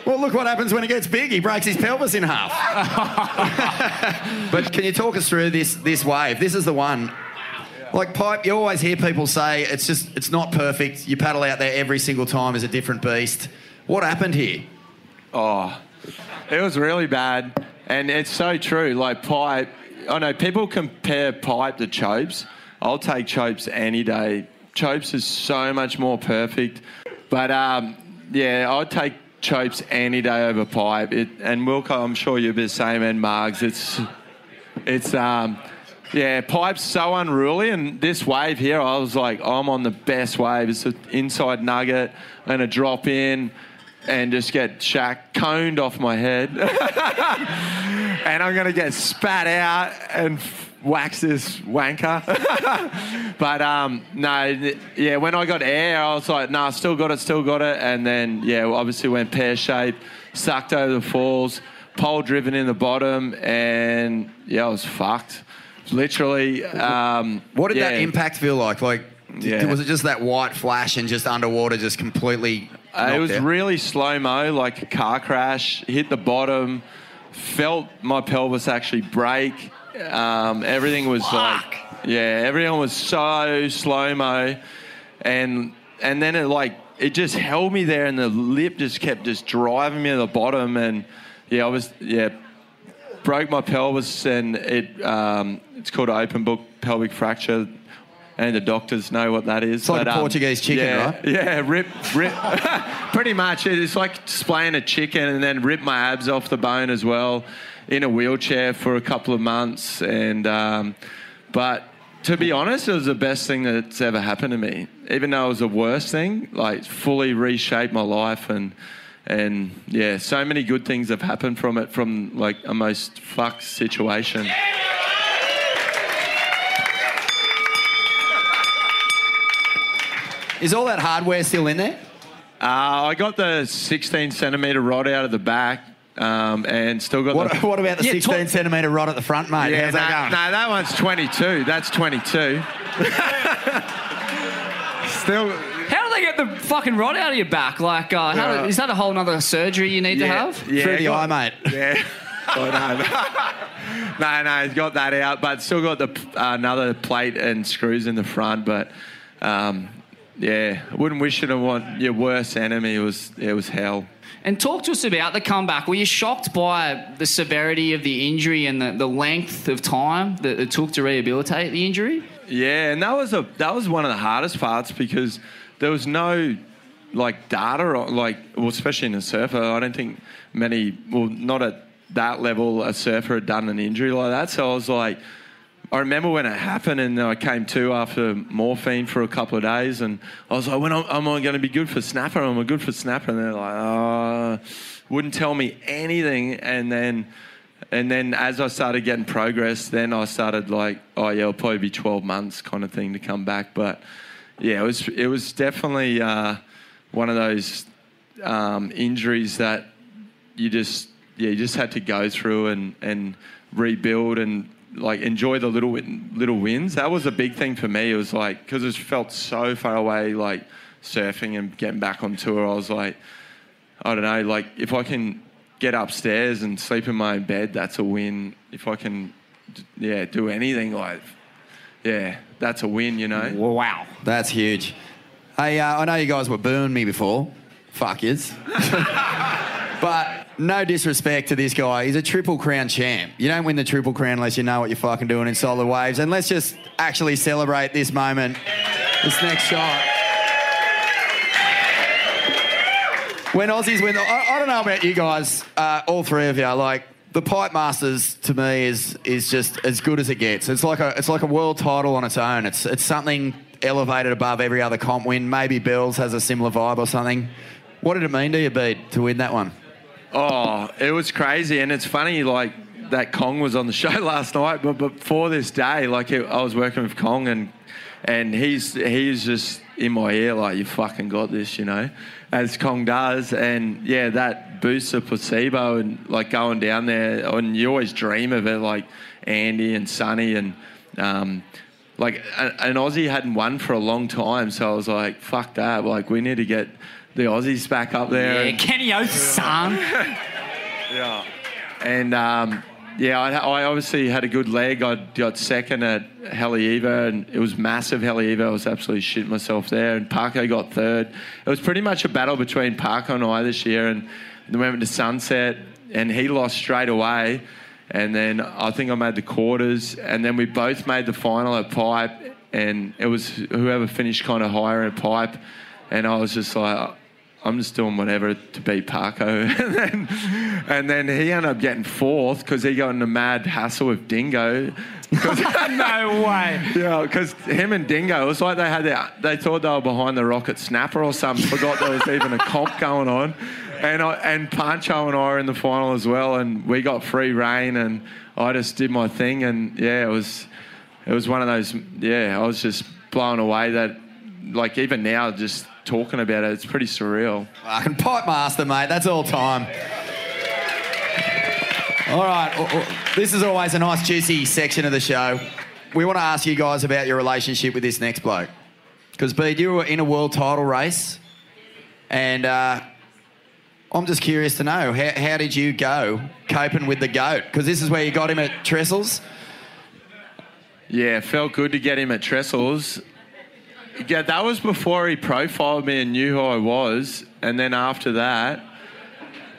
Well, look what happens when he gets big. He breaks his pelvis in half. but can you talk us through this this wave? This is the one. Like pipe, you always hear people say it's just it's not perfect. You paddle out there every single time is a different beast. What happened here? Oh, it was really bad, and it's so true. Like pipe, I know people compare pipe to chopes. I'll take chopes any day. Chopes is so much more perfect, but um, yeah, I'd take chopes any day over pipe. It, and Wilko, I'm sure you'll be the same. And Margs, it's it's um, yeah, pipe's so unruly. And this wave here, I was like, I'm on the best wave. It's an inside nugget. and a drop in and just get shack coned off my head, and I'm gonna get spat out and wax this wanker. but um, no, yeah, when I got air, I was like, nah, still got it, still got it, and then yeah, obviously went pear shape, sucked over the falls, pole driven in the bottom, and yeah, I was fucked. Literally. Um, What did that impact feel like? Like, Yeah. was it just that white flash and just underwater, just completely? Uh, it was out? really slow mo, like a car crash. Hit the bottom, felt my pelvis actually break. Um, everything was like, yeah, everyone was so slow mo, and and then it like it just held me there, and the lip just kept just driving me to the bottom, and yeah, I was yeah broke my pelvis, and it um, it's called an open book pelvic fracture. And the doctors know what that is. It's like a Portuguese chicken, yeah, right? Yeah, rip, rip. Pretty much. It's like splaying a chicken and then rip my abs off the bone as well in a wheelchair for a couple of months. And, um, but to be honest, it was the best thing that's ever happened to me. Even though it was the worst thing, like fully reshaped my life and, and yeah, so many good things have happened from it from like a most fucked situation. Is all that hardware still in there? Uh, I got the 16 centimeter rod out of the back, um, and still got What, the. what about the 16 centimetre rod at the front, mate? Yeah, How's no, that no, that one's 22. That's 22. still. How do they get the fucking rod out of your back? Like, uh, how Yeah. do, is that a whole other surgery you need to have? yeah, Through the got- eye, mate. Yeah. Oh, no. no, no, he's got that out, but still got the uh, another plate and screws in the front. But um, yeah, I wouldn't wish it on your worst enemy. It was it was hell. And talk to us about the comeback. Were you shocked by the severity of the injury and the, the length of time that it took to rehabilitate the injury? Yeah, and that was a that was one of the hardest parts because there was no like data on like well, especially in a surfer. I don't think many well not at that level a surfer had done an injury like that. So I was like. I remember when it happened, and I came to after morphine for a couple of days, and I was like, "When am, I going to be good for snapper? Am I good for snapper?" And they're like, "Oh," wouldn't tell me anything, and then and then as I started getting progress, then I started like, oh yeah, it'll probably be 12 months kind of thing to come back. But yeah, it was it was definitely uh, one of those um, injuries that you just yeah you just had to go through and and rebuild and like enjoy the little little wins. That was a big thing for me. It was like because it felt so far away, like surfing and getting back on tour. I was like, I don't know, like if I can get upstairs and sleep in my own bed, that's a win. If I can, yeah, do anything like, yeah, that's a win. You know. Wow. That's huge. Hey, uh, I know you guys were booing me before. Fuck yous. but no disrespect to this guy. He's a triple crown champ. You don't win the triple crown unless you know what you're fucking doing in solid waves. And let's just actually celebrate this moment, this next shot. When Aussies win, I, I don't know about you guys, uh, all three of you. Like the Pipe Masters to me is is just as good as it gets. It's like a it's like a world title on its own. It's it's something elevated above every other comp win. Maybe Bells has a similar vibe or something. What did it mean to you, Bede, to win that one? Oh, it was crazy, and it's funny. Like that Kong was on the show last night, but before this day, like it, I was working with Kong, and and he's he's just in my ear like you fucking got this, you know, as Kong does, and yeah, that boosts of placebo and like going down there, and you always dream of it, like Andy and Sonny and. Um, like an Aussie hadn't won for a long time, so I was like, "Fuck that!" Like we need to get the Aussies back up there. Yeah, Kenny Oates, son. yeah. And um, yeah, I, I obviously had a good leg. I got second at Haleiwa, and it was massive Haleiwa. I was absolutely shit myself there. And Parko got third. It was pretty much a battle between Parko and I this year. And then we went to Sunset, and he lost straight away. And then I think I made the quarters, and then we both made the final at Pipe, and it was whoever finished kind of higher at Pipe. And I was just like, I'm just doing whatever to beat Parko. and, then, and then he ended up getting fourth because he got in a mad hassle with Dingo. no way. Yeah, because him and Dingo, it was like they had their, they thought they were behind the rocket snapper or something. Forgot there was even a comp going on. And I, and Pancho and I were in the final as well, and we got free reign, and I just did my thing, and yeah, it was it was one of those. Yeah, I was just blown away that, like even now, just talking about it, it's pretty surreal. Fucking Pipe Master, mate. That's all time. All right. This is always a nice, juicy section of the show. We want to ask you guys about your relationship with this next bloke. Because, Bede, you were in a world title race, and uh, I'm just curious to know how, how did you go coping with the goat? Because this is where you got him at Trestles. Yeah, felt good to get him at Trestles. Yeah, that was before he profiled me and knew who I was, and then after that,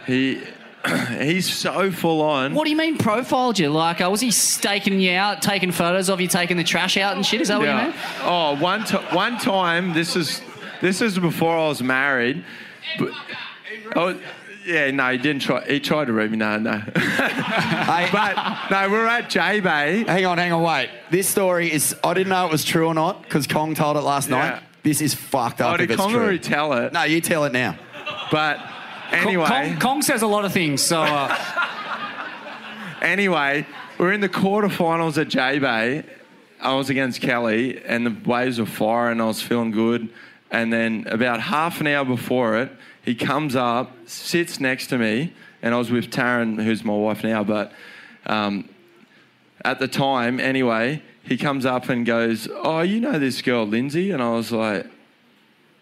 he he's so full on. What do you mean profiled you? Like, uh, was he staking you out, taking photos of you, taking the trash out and shit? Is that what you mean? Oh, one ti one time. This is this is before I was married. But, oh, yeah, no, he didn't try. He tried to root me. No, no. but no, we're at J Bay. Hang on, hang on, wait. This story is, I didn't know it was true or not because Kong told it last Yeah. night. This is fucked Oh, up did if it's Kongaroo true. tell it? No, you tell it now. But anyway. Kong, Kong says a lot of things, so. Uh, Anyway, we're in the quarterfinals at J Bay. I was against Kelly, and the waves were fire, and I was feeling good. And then about half an hour before it, he comes up, sits next to me, and I was with Taryn, who's my wife now, but um, at the time, anyway, he comes up and goes, "Oh, you know this girl, Lindsay?" And I was like,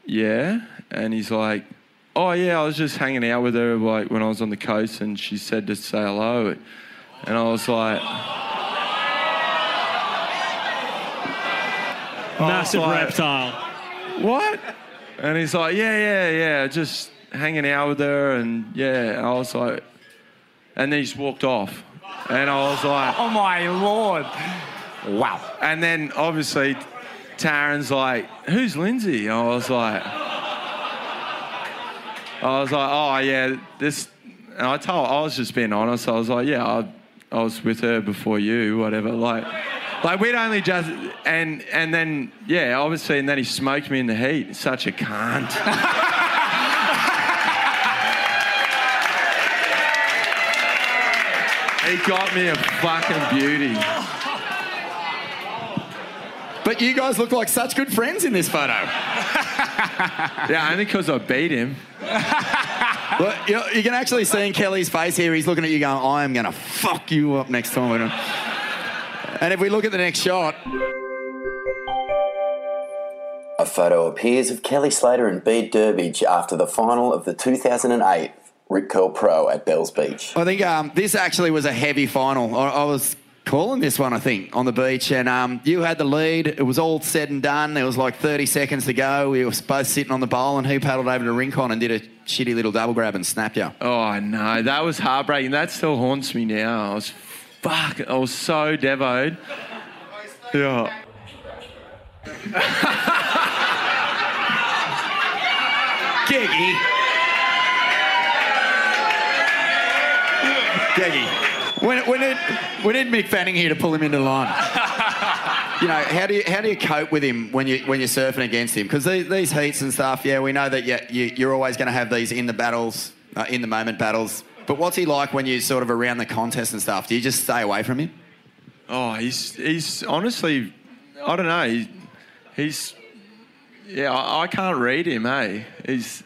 "Yeah." And he's like, "Oh yeah, I was just hanging out with her like when I was on the coast, and she said to say hello." And I was like, Massive like- reptile. "What?" And he's like, "Yeah, yeah, yeah, just hanging out with her." And yeah, I was like, and then he just walked off, and I was like, Oh my lord. Wow. And then obviously Taryn's like, who's Lindsay? I was like, I was like, oh yeah, this. And I told, I was just being honest. I was like, yeah, I, I was with her before you, whatever. Like, like we'd only just, and and then yeah, obviously, and then he smoked me in the heat. Such a cunt. he got me a fucking beauty. But you guys look like such good friends in this photo. Yeah, only because I beat him. Well, you, know, you can actually see in Kelly's face here, he's looking at you going, I am going to fuck you up next time. And if we look at the next shot, A photo appears of Kelly Slater and Bede Durbidge after the final of the 2008 Rip Curl Pro at Bells Beach. I think um, this actually was a heavy final. I, I was calling this one, I think, on the beach, and um, you had the lead. It was all said and done. There was like 30 seconds to go. We were both sitting on the bowl, and he paddled over to Rincon and did a shitty little double grab and snapped you. Oh no, that was heartbreaking. That still haunts me now. I was fuck. I was so devoed. Yeah. Geggy. Geggy. When, when, it, we need Mick Fanning here to pull him into line. you know, how do you how do you cope with him when you when you're surfing against him? Because these, these heats and stuff, yeah, we know that you, you, you're always going to have these in the battles, uh, in the moment battles. But what's he like when you're sort of around the contest and stuff? Do you just stay away from him? Oh, he's he's honestly, I don't know. He, he's yeah, I, I can't read him. Hey, he's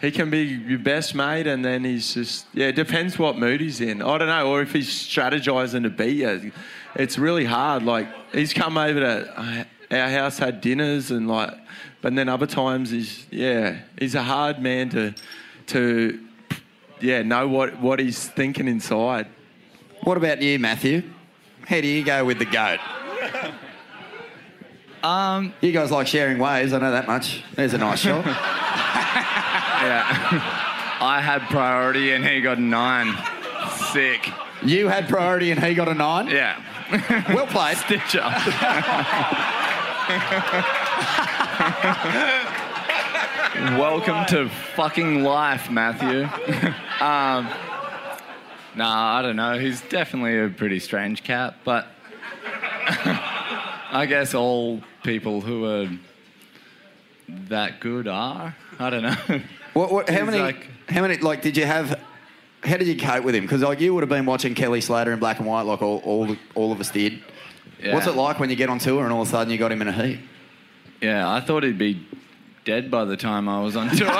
he can be your best mate, and then he's just yeah. It depends what mood he's in. I don't know, or if he's strategizing to beat you. It's really hard. Like he's come over to our house, had dinners, and like, but then other times he's yeah, he's a hard man to to yeah know what what he's thinking inside. What about you, Matthew? How do you go with the goat? Um, you guys like sharing ways, I know that much. There's a nice shot. yeah. I had priority and he got a nine. Sick. You had priority and he got a nine? Yeah. Well played. Stitch up. Welcome to fucking life, Matthew. um, nah, I don't know. He's definitely a pretty strange cat, but I guess all people who are that good are. I don't know. What, what, how He's many? like- how many? Like, did you have? How did you cope with him? Because like you would have been watching Kelly Slater in black and white, like all all, all of us did. What's Yeah. it like when you get on tour and all of a sudden you got him in a heat? Yeah, I thought he'd be dead by the time I was on tour.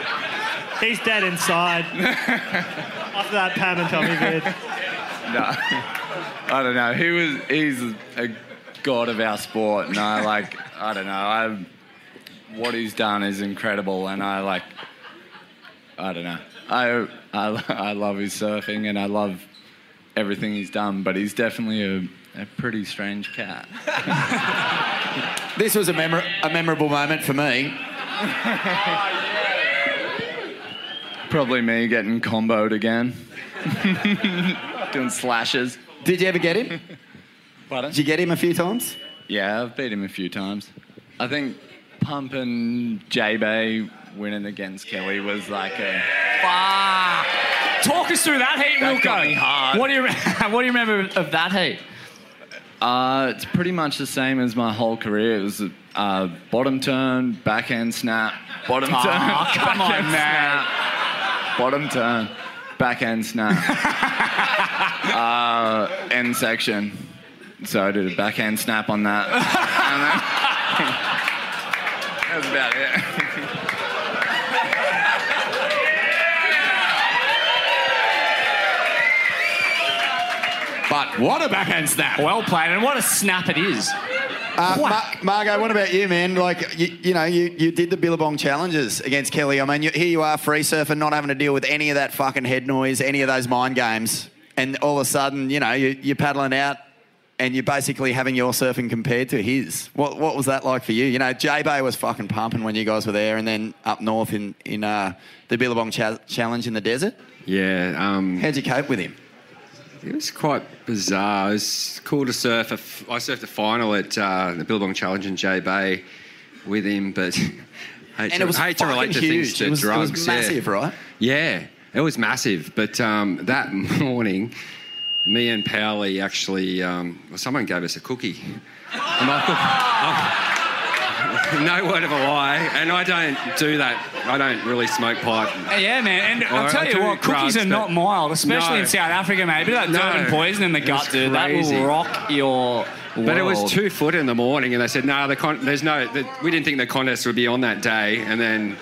He's dead inside. After that Pam and Tommy vid. no, I don't know. He was. He's a god of our sport, and I like. I don't know. I. What he's done is incredible, and I like. I don't know. I I, I love his surfing, and I love everything he's done. But he's definitely a, a pretty strange cat. This was a, memor- a memorable moment for me. Probably me getting comboed again, doing slashes. Did you ever get him? Pardon? Did you get him a few times? Yeah, I've beat him a few times. I think Pump and J Bay winning against Kelly was like a. Fuck. Talk us through that heat, That Wilko. got me hard. What do you re- What do you remember of that heat? Uh, it's pretty much the same as my whole career. It was uh, bottom turn, backhand snap, bottom Aw, turn, come on, backhand man. snap, bottom turn, backhand snap, uh, end section. So I did a backhand snap on that. And then- that was about it. But what a backhand snap! Well played, and what a snap it is. Uh, Mar- Margo, what about you, man? Like, you, you know, you, you did the Billabong challenges against Kelly. I mean, you, here you are, free surfing, not having to deal with any of that fucking head noise, any of those mind games. And all of a sudden, you know, you, you're paddling out and you're basically having your surfing compared to his. What, what was that like for you? You know, J Bay was fucking pumping when you guys were there, and then up north in, in uh, the Billabong cha- challenge in the desert. Yeah. Um, How'd you cope with him? It was quite bizarre. It was cool to surf. I surfed a final at uh, the Billabong Challenge in J Bay with him, but hate, And to, it was hate to relate to things to It was- it was drugs. yeah. massive, right? Yeah, it was massive. But um, that morning, me and Powley actually, um, well, someone gave us a cookie. And I thought- oh, no word of a lie, and I don't do that. I don't really smoke pipe. Yeah, man. And I'll tell I you what, cookies drugs, are not mild, especially No. in South Africa, mate. Bit of that dirt No. and poison in the gut, dude. That will rock your World. But it was two foot in the morning, and they said, "No, the con- there's no. The, we didn't think the contest would be on that day." And then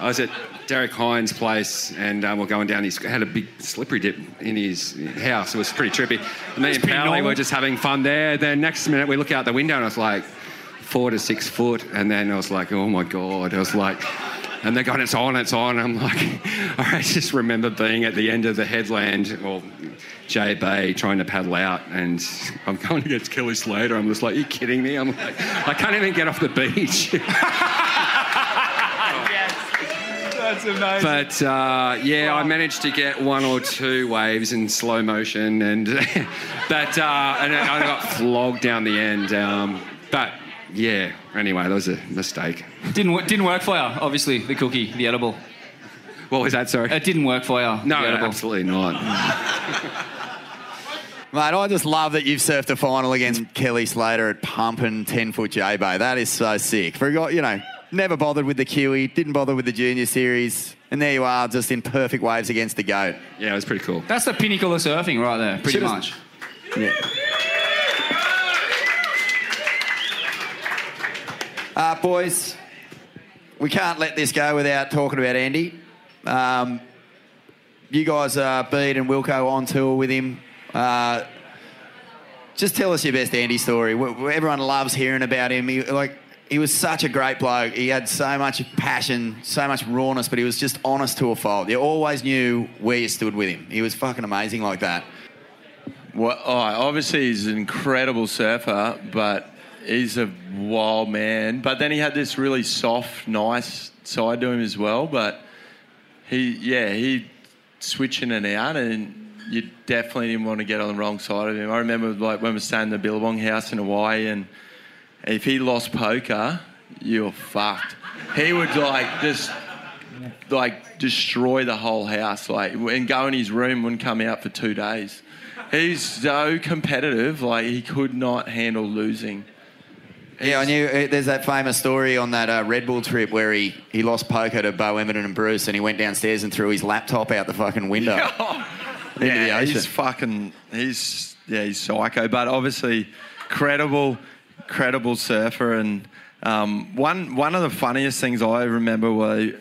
I was at Derek Hynd's place, and um, we're going down. He had a big slippery dip in his house. It was pretty trippy. And me and normal. were just having fun there. Then next minute, we look out the window, and I was like, four to six foot, and then I was like, "Oh my god!" I was like. And they're going, it's on, it's on. I'm like, I just remember being at the end of the headland, or J Bay, trying to paddle out, and I'm going against Kelly Slater. I'm just like, you kidding me? I'm like, I can't even get off the beach. That's amazing. But uh, yeah, I managed to get one or two waves in slow motion, and but uh, and I got flogged down the end. Um, but yeah, anyway, that was a mistake. Didn't wo- didn't work for you, obviously. The cookie, the edible. What was that? Sorry. It didn't work for you. No, the edible. absolutely not. Mate, I just love that you've surfed a final against Kelly Slater at Pumpin 10 foot J Bay. That is so sick. Forgot, you know, never bothered with the Kiwi, didn't bother with the junior series, and there you are, just in perfect waves against the GOAT. Yeah, it was pretty cool. That's the pinnacle of surfing right there, pretty Should've- much. Yeah. Uh, boys, we can't let this go without talking about Andy. Um, you guys, uh, Bede and Wilko, on tour with him. Uh, just tell us your best Andy story. Everyone loves hearing about him. He, like, he was such a great bloke. He had so much passion, so much rawness, but he was just honest to a fault. You always knew where you stood with him. He was fucking amazing like that. Well, oh, obviously he's an incredible surfer, but he's a wild man. But then he had this really soft, nice side to him as well. But he, yeah, he switching it out, and you definitely didn't want to get on the wrong side of him. I remember like when we were staying in the Billabong house in Hawaii, and if he lost poker, you were fucked. He would like just like destroy the whole house, like and go in his room, wouldn't come out for two days. He's so competitive, like he could not handle losing. Yeah, I knew. uh, There's that famous story on that uh, Red Bull trip where he, he lost poker to Bo Emmerton and Bruce, and he went downstairs and threw his laptop out the fucking window. into the yeah, ocean. he's fucking. He's yeah, he's psycho, but obviously credible, credible surfer. And um, one one of the funniest things I remember was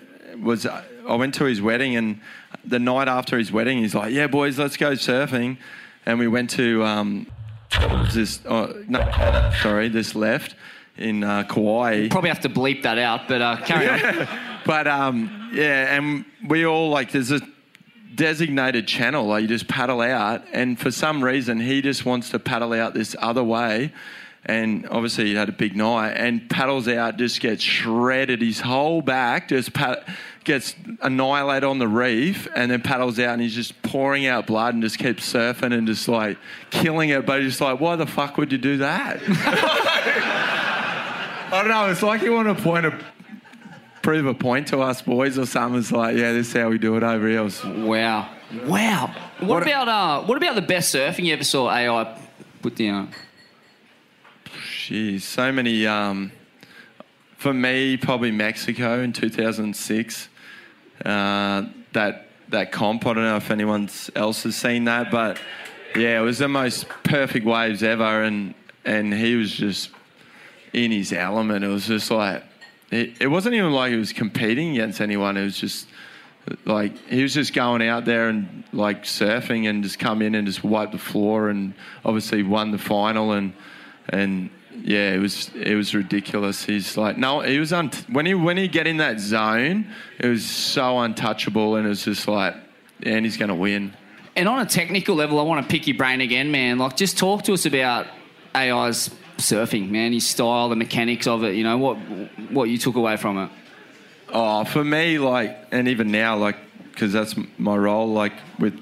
was uh, I went to his wedding, and the night after his wedding, he's like, "Yeah, boys, let's go surfing," and we went to um, this. Oh, no, sorry, this left in uh, Kauai. Probably have to bleep that out, but uh, carry on. But um, yeah, and we all like there's a designated channel. Like you just paddle out, and for some reason he just wants to paddle out this other way. And obviously he had a big night, and paddles out, just gets shredded. His whole back just pat- gets annihilated on the reef, and then paddles out, and he's just pouring out blood, and just keeps surfing and just like killing it. But he's just like, why the fuck would you do that? I don't know. It's like you want to point a prove a point to us boys or something. It's like, yeah, this is how we do it over here. Wow. Wow. What, about uh, what about the best surfing you ever saw AI put down? Jeez, so many. Um, for me, probably Mexico in 2006. Uh, that that comp. I don't know if anyone else has seen that, but yeah, it was the most perfect waves ever, and and he was just in his element. It was just like it, it wasn't even like he was competing against anyone. It was just like he was just going out there and like surfing and just come in and just wipe the floor and obviously won the final and and yeah it was it was ridiculous he's like no he was un- when he when he get in that zone it was so untouchable and it was just like and he's gonna win And on a technical level, I want to pick your brain again, man. Like, just talk to us about AI's surfing, man. His style, the mechanics of it. You know what what you took away from it. Oh, for me, like, and even now, like, because that's my role, like with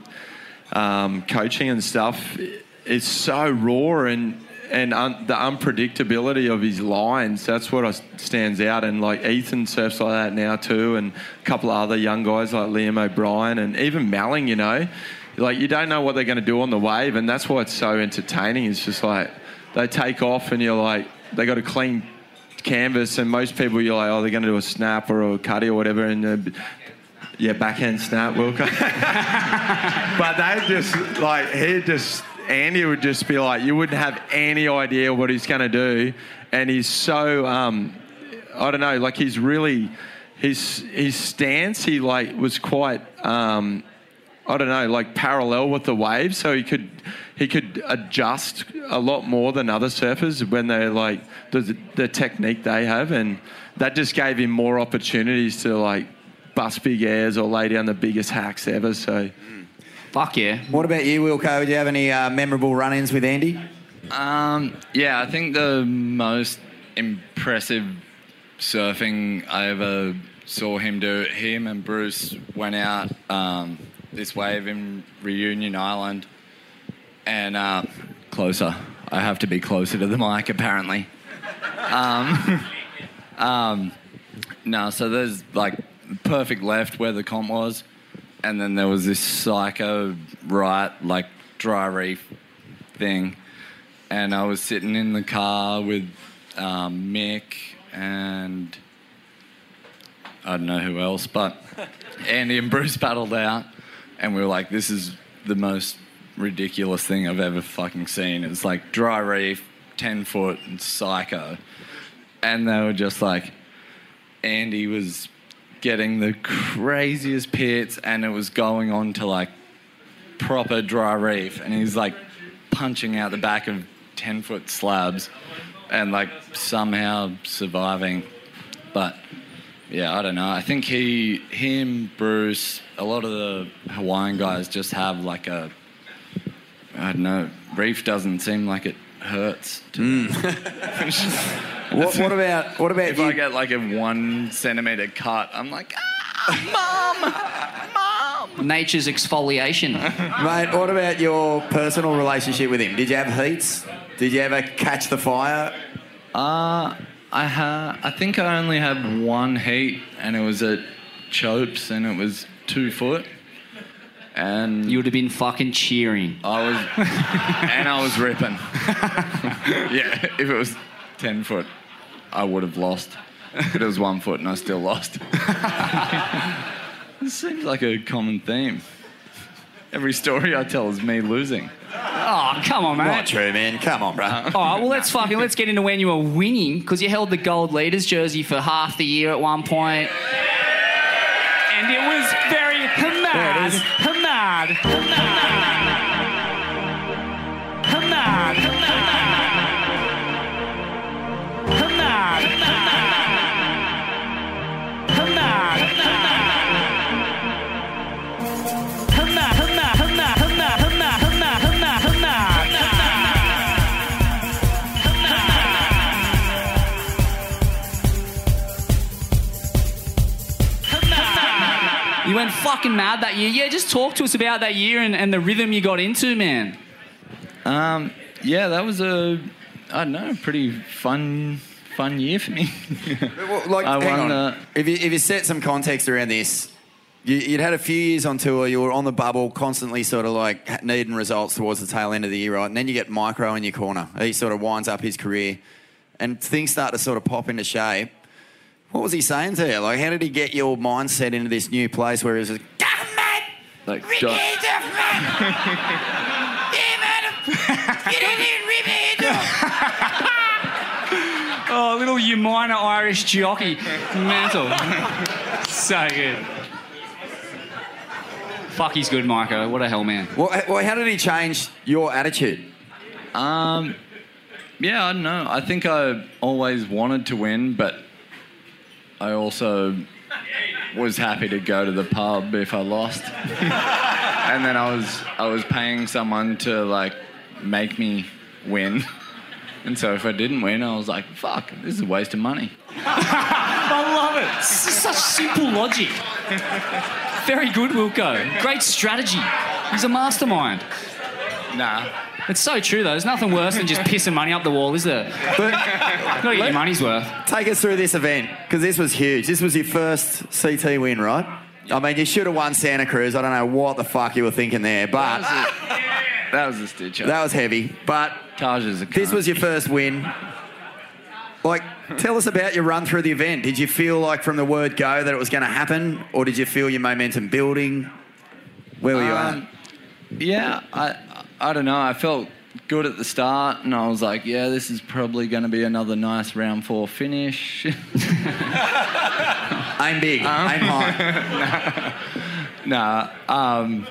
um, coaching and stuff, it's so raw and and un- the unpredictability of his lines. That's what stands out. And like Ethan surfs like that now too, and a couple of other young guys like Liam O'Brien and even Malling. You know, like you don't know what they're going to do on the wave, and that's why it's so entertaining. It's just like they take off, and you're like they got a clean canvas, and most people you're like, oh, they're going to do a snap or a cutty or whatever, and yeah, backhand snap, Wilko. but they just like he just Andy would just be like, you wouldn't have any idea what he's going to do, and he's so um, I don't know, like he's really his his stance. He like was quite. Um, I don't know, like parallel with the wave, so he could he could adjust a lot more than other surfers when they're like the, the technique they have, and that just gave him more opportunities to like bust big airs or lay down the biggest hacks ever. So, fuck yeah. What about you, Wilko? Do you have any uh, memorable run-ins with Andy? Um, yeah, I think the most impressive surfing I ever saw him do, him and Bruce went out um, this wave in Reunion Island and uh, closer. I have to be closer to the mic, apparently. Um, um, no, so there's like perfect left where the comp was, and then there was this psycho right, like dry reef thing. And I was sitting in the car with um, Mick and I don't know who else, but Andy and Bruce paddled out, and we were like, "This is the most ridiculous thing I've ever fucking seen." It's like dry reef, ten foot, and psycho, and they were just like, Andy was getting the craziest pits, and it was going on to like proper dry reef, and he's like punching out the back of ten foot slabs, and like somehow surviving, but yeah, I don't know. I think he, him, Bruce, a lot of the Hawaiian guys just have like a, I don't know. Reef doesn't seem like it hurts. To What, what about what about if I get like a one centimeter cut? I'm like, ah, mom, mom. Nature's exfoliation. Mate, what about your personal relationship with him? Did you have heats? Did you ever catch the fire? Uh, I ha- I think I only had one heat, and it was at Chopes, and it was two foot. And you would have been fucking cheering. I was, and I was ripping. yeah, if it was ten foot, I would have lost. But it was one foot, and I still lost. this seems like a common theme. Every story I tell is me losing. Oh, come on, mate. Not true, man. Come on, bro. All right, well, let's fucking let's get into when you were winning because you held the gold leaders jersey for half the year at one point, and it was very hamad, hamad, hamad, hamad, fucking mad that year. Yeah, just talk to us about that year and, and the rhythm you got into, man. Um, yeah, that was a, I don't know, pretty fun, fun year for me. Well, like, I hang won on. the- if, you, if you set some context around this, you, you'd had a few years on tour, you were on the bubble, constantly sort of like needing results towards the tail end of the year, right? And then you get Micro in your corner. He sort of winds up his career, and things start to sort of pop into shape. What was he saying to you? Like, how did he get your mindset into this new place where he was just, like, John, Oh, little you minor Irish jockey. Mental. so good. Fuck, he's good, Micah. What a hell man. well, well, how did he change your attitude? Um, yeah, I don't know. I think I always wanted to win, but I also was happy to go to the pub if I lost. and then I was I was paying someone to like make me win. And so if I didn't win, I was like, fuck, this is a waste of money. I love it. This is such simple logic. Very good, Wilko. Great strategy. He's a mastermind. Nah. It's so true, though. There's nothing worse than just pissing money up the wall, is there? Gotta get your money's worth. Take us through this event because this was huge. This was your first CT win, right? I mean, you should have won Santa Cruz. I don't know what the fuck you were thinking there, but That was a stitch up. that was heavy. But Taj is a this was your first win. Like, tell us about your run through the event. Did you feel like from the word go that it was going to happen, or did you feel your momentum building? Where were you Um, Yeah, I I don't know. I felt good at the start, and I was like, yeah, this is probably going to be another nice round four finish. I'm big, Um, aim high. nah, um,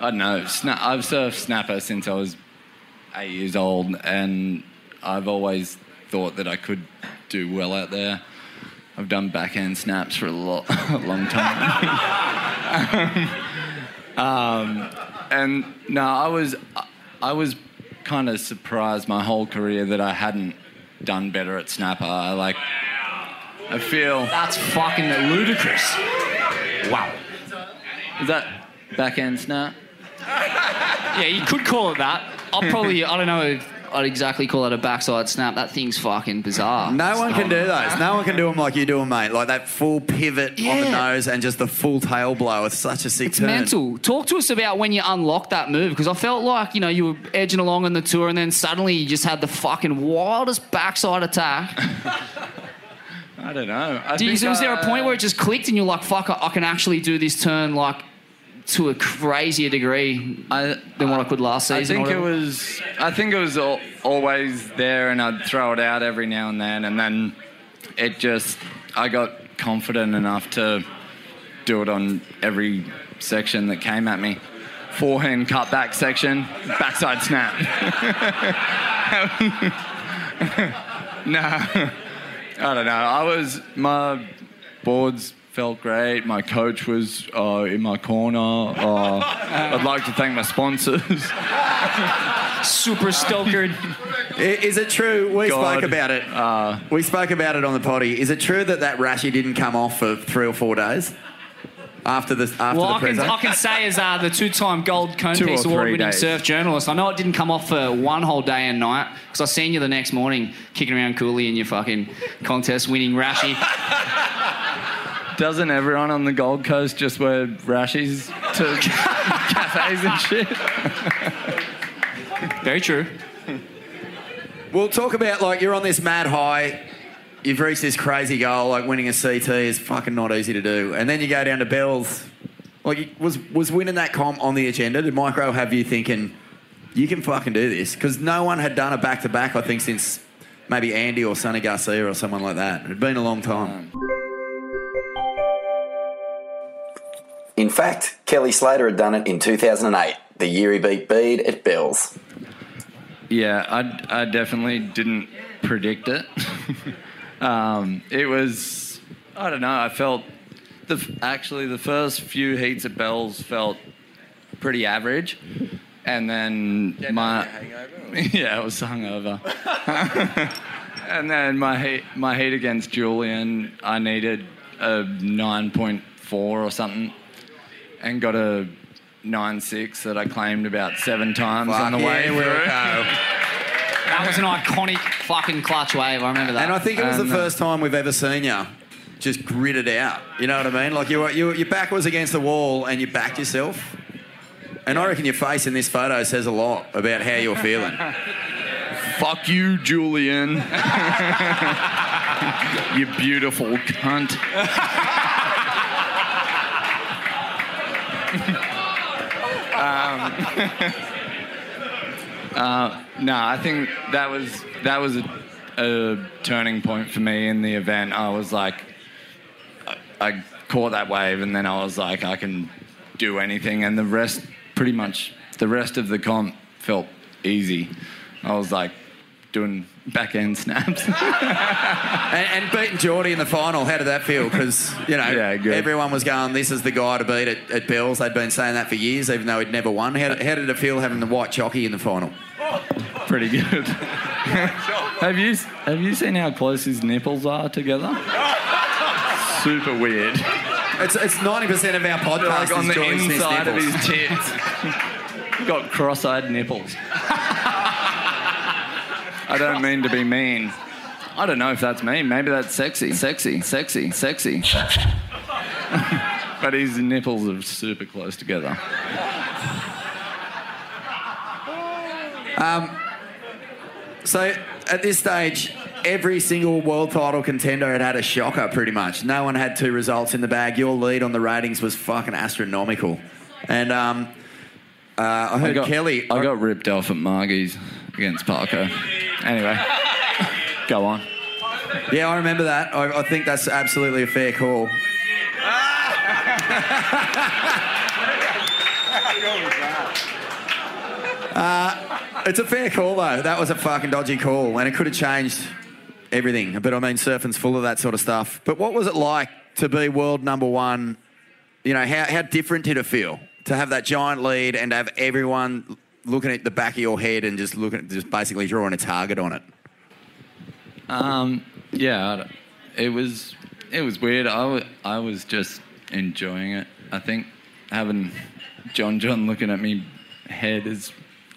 I don't know. Sna- I've surfed snapper since I was eight years old, and I've always thought that I could do well out there. I've done backhand snaps for a, lot, a long time. um, and no, I was I was kind of surprised my whole career that I hadn't done better at snapper. I like I feel That's fucking ludicrous. Wow. is that backhand snap? Yeah, you could call it that. I'll probably, I don't know if I'd exactly call it a backside snap. That thing's fucking bizarre. No one can do those. No one can do them like you do them, mate. Like that full pivot on the Yeah. nose and just the full tail blow. It's such a sick It's turn. mental. Talk to us about when you unlocked that move because I felt like you know you were edging along on the tour and then suddenly you just had the fucking wildest backside attack. I don't know. I Do you, think, was there a uh, point where it just clicked and you're like, "Fuck, I, I can actually do this turn like to a crazier degree than what I could last season?" or think it was. I think it was al- always there, and I'd throw it out every now and then, and then it just. I got confident enough to do it on every section that came at me. Forehand cutback section, backside snap. nah, I don't know. I was my boards felt great. My coach was uh, in my corner. Uh, I'd like to thank my sponsors. Super stokered. Is it true? We God. spoke about it. Uh, we spoke about it on the potty. Is it true that that rashy didn't come off for three or four days after the after well, the I can. I can say as uh, the two-time gold cone Two piece three award-winning days. surf journalist, I know it didn't come off for one whole day and night because I seen you the next morning kicking around Cooly in your fucking contest-winning rashy. Doesn't everyone on the Gold Coast just wear rashies to cafes and shit? Very true. We'll talk about like you're on this mad high. You've reached this crazy goal, like winning a CT is fucking not easy to do, and then you go down to Bells. Like, was was winning that comp on the agenda? Did Micro have you thinking you can fucking do this? Because no one had done a back to back, I think, since maybe Andy or Sunny Garcia or someone like that. It had been a long time. Um, In fact, Kelly Slater had done it in 2008, the year he beat Bede at Bells. Yeah, I, I definitely didn't predict it. um, it was, I don't know, I felt, the actually the first few heats at Bells felt pretty average. And then my, yeah, I was hungover. and then my heat, my heat against Julian, I needed a 9.4 or something and got a nine six that I claimed about seven times on the Fuck way yeah, through. Wilko. That was an iconic fucking clutch wave. I remember that. And I think it was the And, uh, first time we've ever seen you just grit it out. You know what I mean? Like you, were- you, your back was against the wall and you backed yourself. And I reckon your face in this photo says a lot about how you're feeling. Fuck you, Julian. you beautiful cunt. um, uh, no, I think that was that was a, a turning point for me in the event. I was like, I, I caught that wave, and then I was like, I can do anything, and the rest, pretty much, the rest of the comp felt easy. I was like doing back end snaps. and, and beating Jordy in the final, how did that feel? Because, you know, Yeah, everyone was going, this is the guy to beat at, at Bells. They'd been saying that for years, even though he'd never won. How, how did it feel having the white chockey in the final? Pretty good. have you have you seen how close his nipples are together? Super weird. It's it's ninety percent of our podcast like on is the inside of his tits. Got cross-eyed nipples. I don't mean to be mean. I don't know if that's mean. Maybe that's sexy, sexy, sexy, sexy. but his nipples are super close together. Um, so at this stage, every single world title contender had had a shocker pretty much. No one had two results in the bag. Your lead on the ratings was fucking astronomical. And um, uh, I heard got, Kelly. I got ripped off at Margie's against Parker. Anyway, go on. Yeah, I remember that. I, I think that's absolutely a fair call. Uh, it's a fair call though. That was a fucking dodgy call, and it could have changed everything. But I mean, surfing's full of that sort of stuff. But what was it like to be world number one? You know, how how different did it feel to have that giant lead and to have everyone looking at the back of your head and just looking at just basically drawing a target on it? Um, yeah, it was it was weird. I wa- I was just enjoying it. I think having John John looking at me head is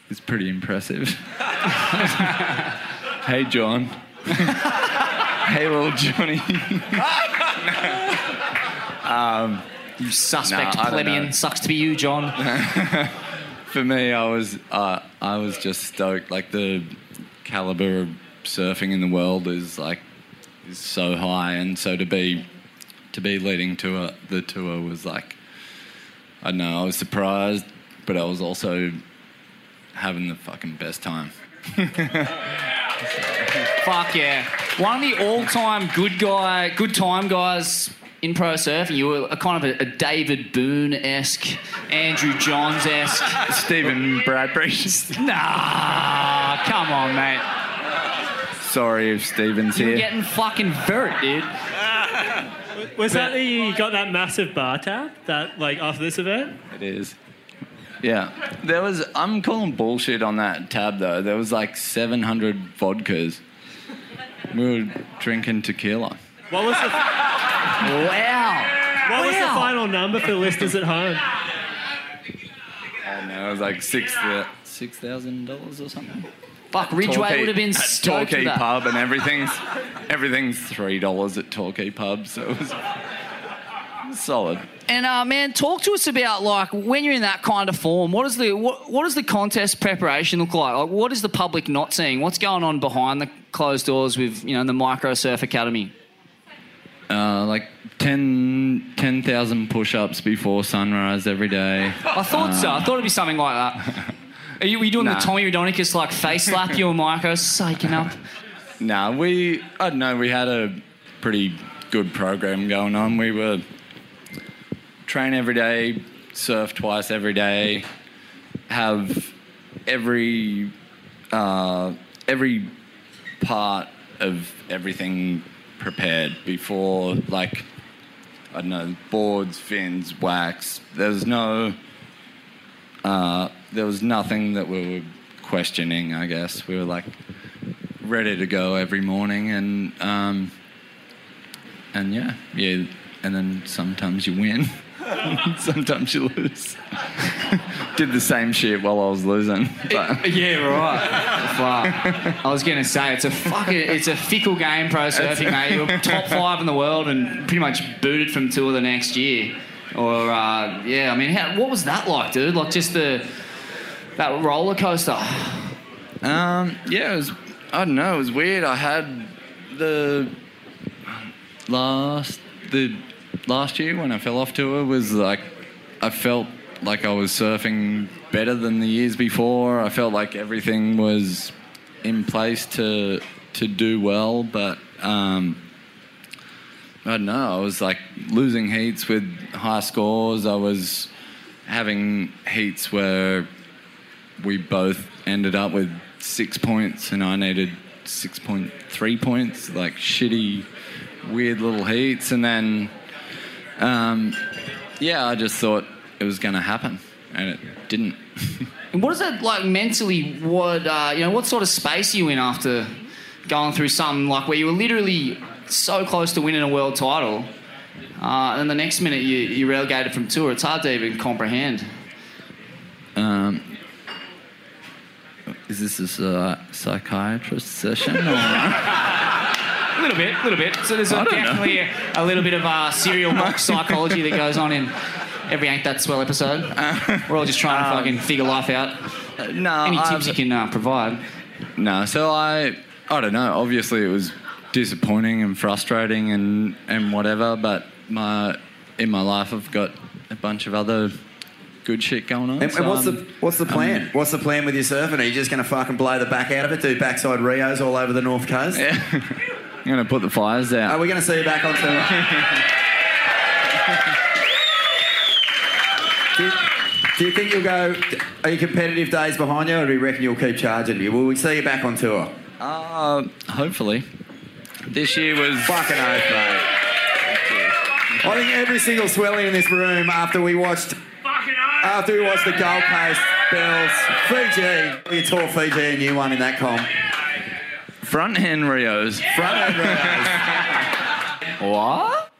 is pretty impressive. hey John. hey little Johnny. um, you suspect no, plebeian. Sucks to be you, John. For me, I was uh, I was just stoked. Like the caliber of surfing in the world is like is so high, and so to be to be leading tour the tour was like I don't know. I was surprised, but I was also having the fucking best time. Fuck yeah. One of the all time good guy, good time guys in pro surfing. You were a kind of a, a David Boon esque, Andrew Johns esque. Stephen Bradbury. nah, come on, mate. Sorry if Steven's here. You're here. getting fucking vert, dude. Was that the you got that massive bar tab? That like after this event? It is. Yeah, there was. I'm calling bullshit on that tab though. There was like 700 vodkas. We were drinking tequila. What was the wow? What was the Wow. final number for the listeners at home? I don't know. It was like six six thousand dollars or something. Fuck, Ridgeway would have been at stoked Torquay with that. pub and everything's everything's three dollars at Torquay pub. So it was, it was solid. And uh, man, talk to us about like when you're in that kind of form. What is the what, what does the contest preparation look like? Like, what is the public not seeing? What's going on behind the closed doors with you know the Micro Surf Academy? Uh, like 10 10,000 push-ups before sunrise every day. I thought so. I thought it'd be something like that. Are you, were you doing Nah. the Tommy Raudonikis like face slap you and Micro psyching up? Nah, we I don't know. We had a pretty good program going on. We were train every day, surf twice every day, have every uh, every part of everything prepared before, like I don't know, boards, fins, wax. There was no, uh, there was nothing that we were questioning. I guess we were like ready to go every morning, and um, and yeah, yeah, and then sometimes you win, sometimes you lose. Did the same shit while I was losing. But yeah, right. Fuck. I was gonna say it's a fucking it's a fickle game, pro surfing, mate. You're top five in the world and pretty much booted from tour the next year. Or uh, yeah, I mean, how, what was that like, dude? Like just the that roller coaster. Um, yeah, it was. I don't know. It was weird. I had the last the last year when I fell off tour was like I felt like I was surfing better than the years before. I felt like everything was in place to to do well, but um, I don't know. I was like losing heats with high scores. I was having heats where we both ended up with six points and I needed 6.3 points, like shitty, weird little heats. And then, um, yeah, I just thought it was going to happen and it didn't. And what is that like mentally? What uh, you know? What sort of space are you in after going through something like where you were literally so close to winning a world title? Uh, and the next minute you, you're relegated from tour. It's hard to even comprehend. Um, is this a psy- psychiatrist session? Or? A little bit, a little bit. So there's I a, definitely a, a little bit of uh, cereal box psychology that goes on in every Ain't That Swell episode. We're all just trying to Um, fucking figure life out. no, Any tips I've- you can uh, provide? No, so I, I don't know. Obviously, it was disappointing and frustrating and and whatever. But my in my life, I've got a bunch of other good shit going on. And, so and what's I'm- the what's the plan? what's the plan with your surfing? Are you just going to fucking blow the back out of it, do backside Rios all over the north coast? Yeah. I'm gonna put the fires out. Are we going to see you back on tour? do, you, think you'll go? Are you competitive days behind you, or do you reckon you'll keep charging? Will we see you back on tour? Uh, hopefully. This year was fucking oath, mate. I think every single swelly in this room after we watched after we watched the Gold Coast Bells, Fiji, you tore Fiji a new one in that comp. Front hand Rios. Front hand Rios. what?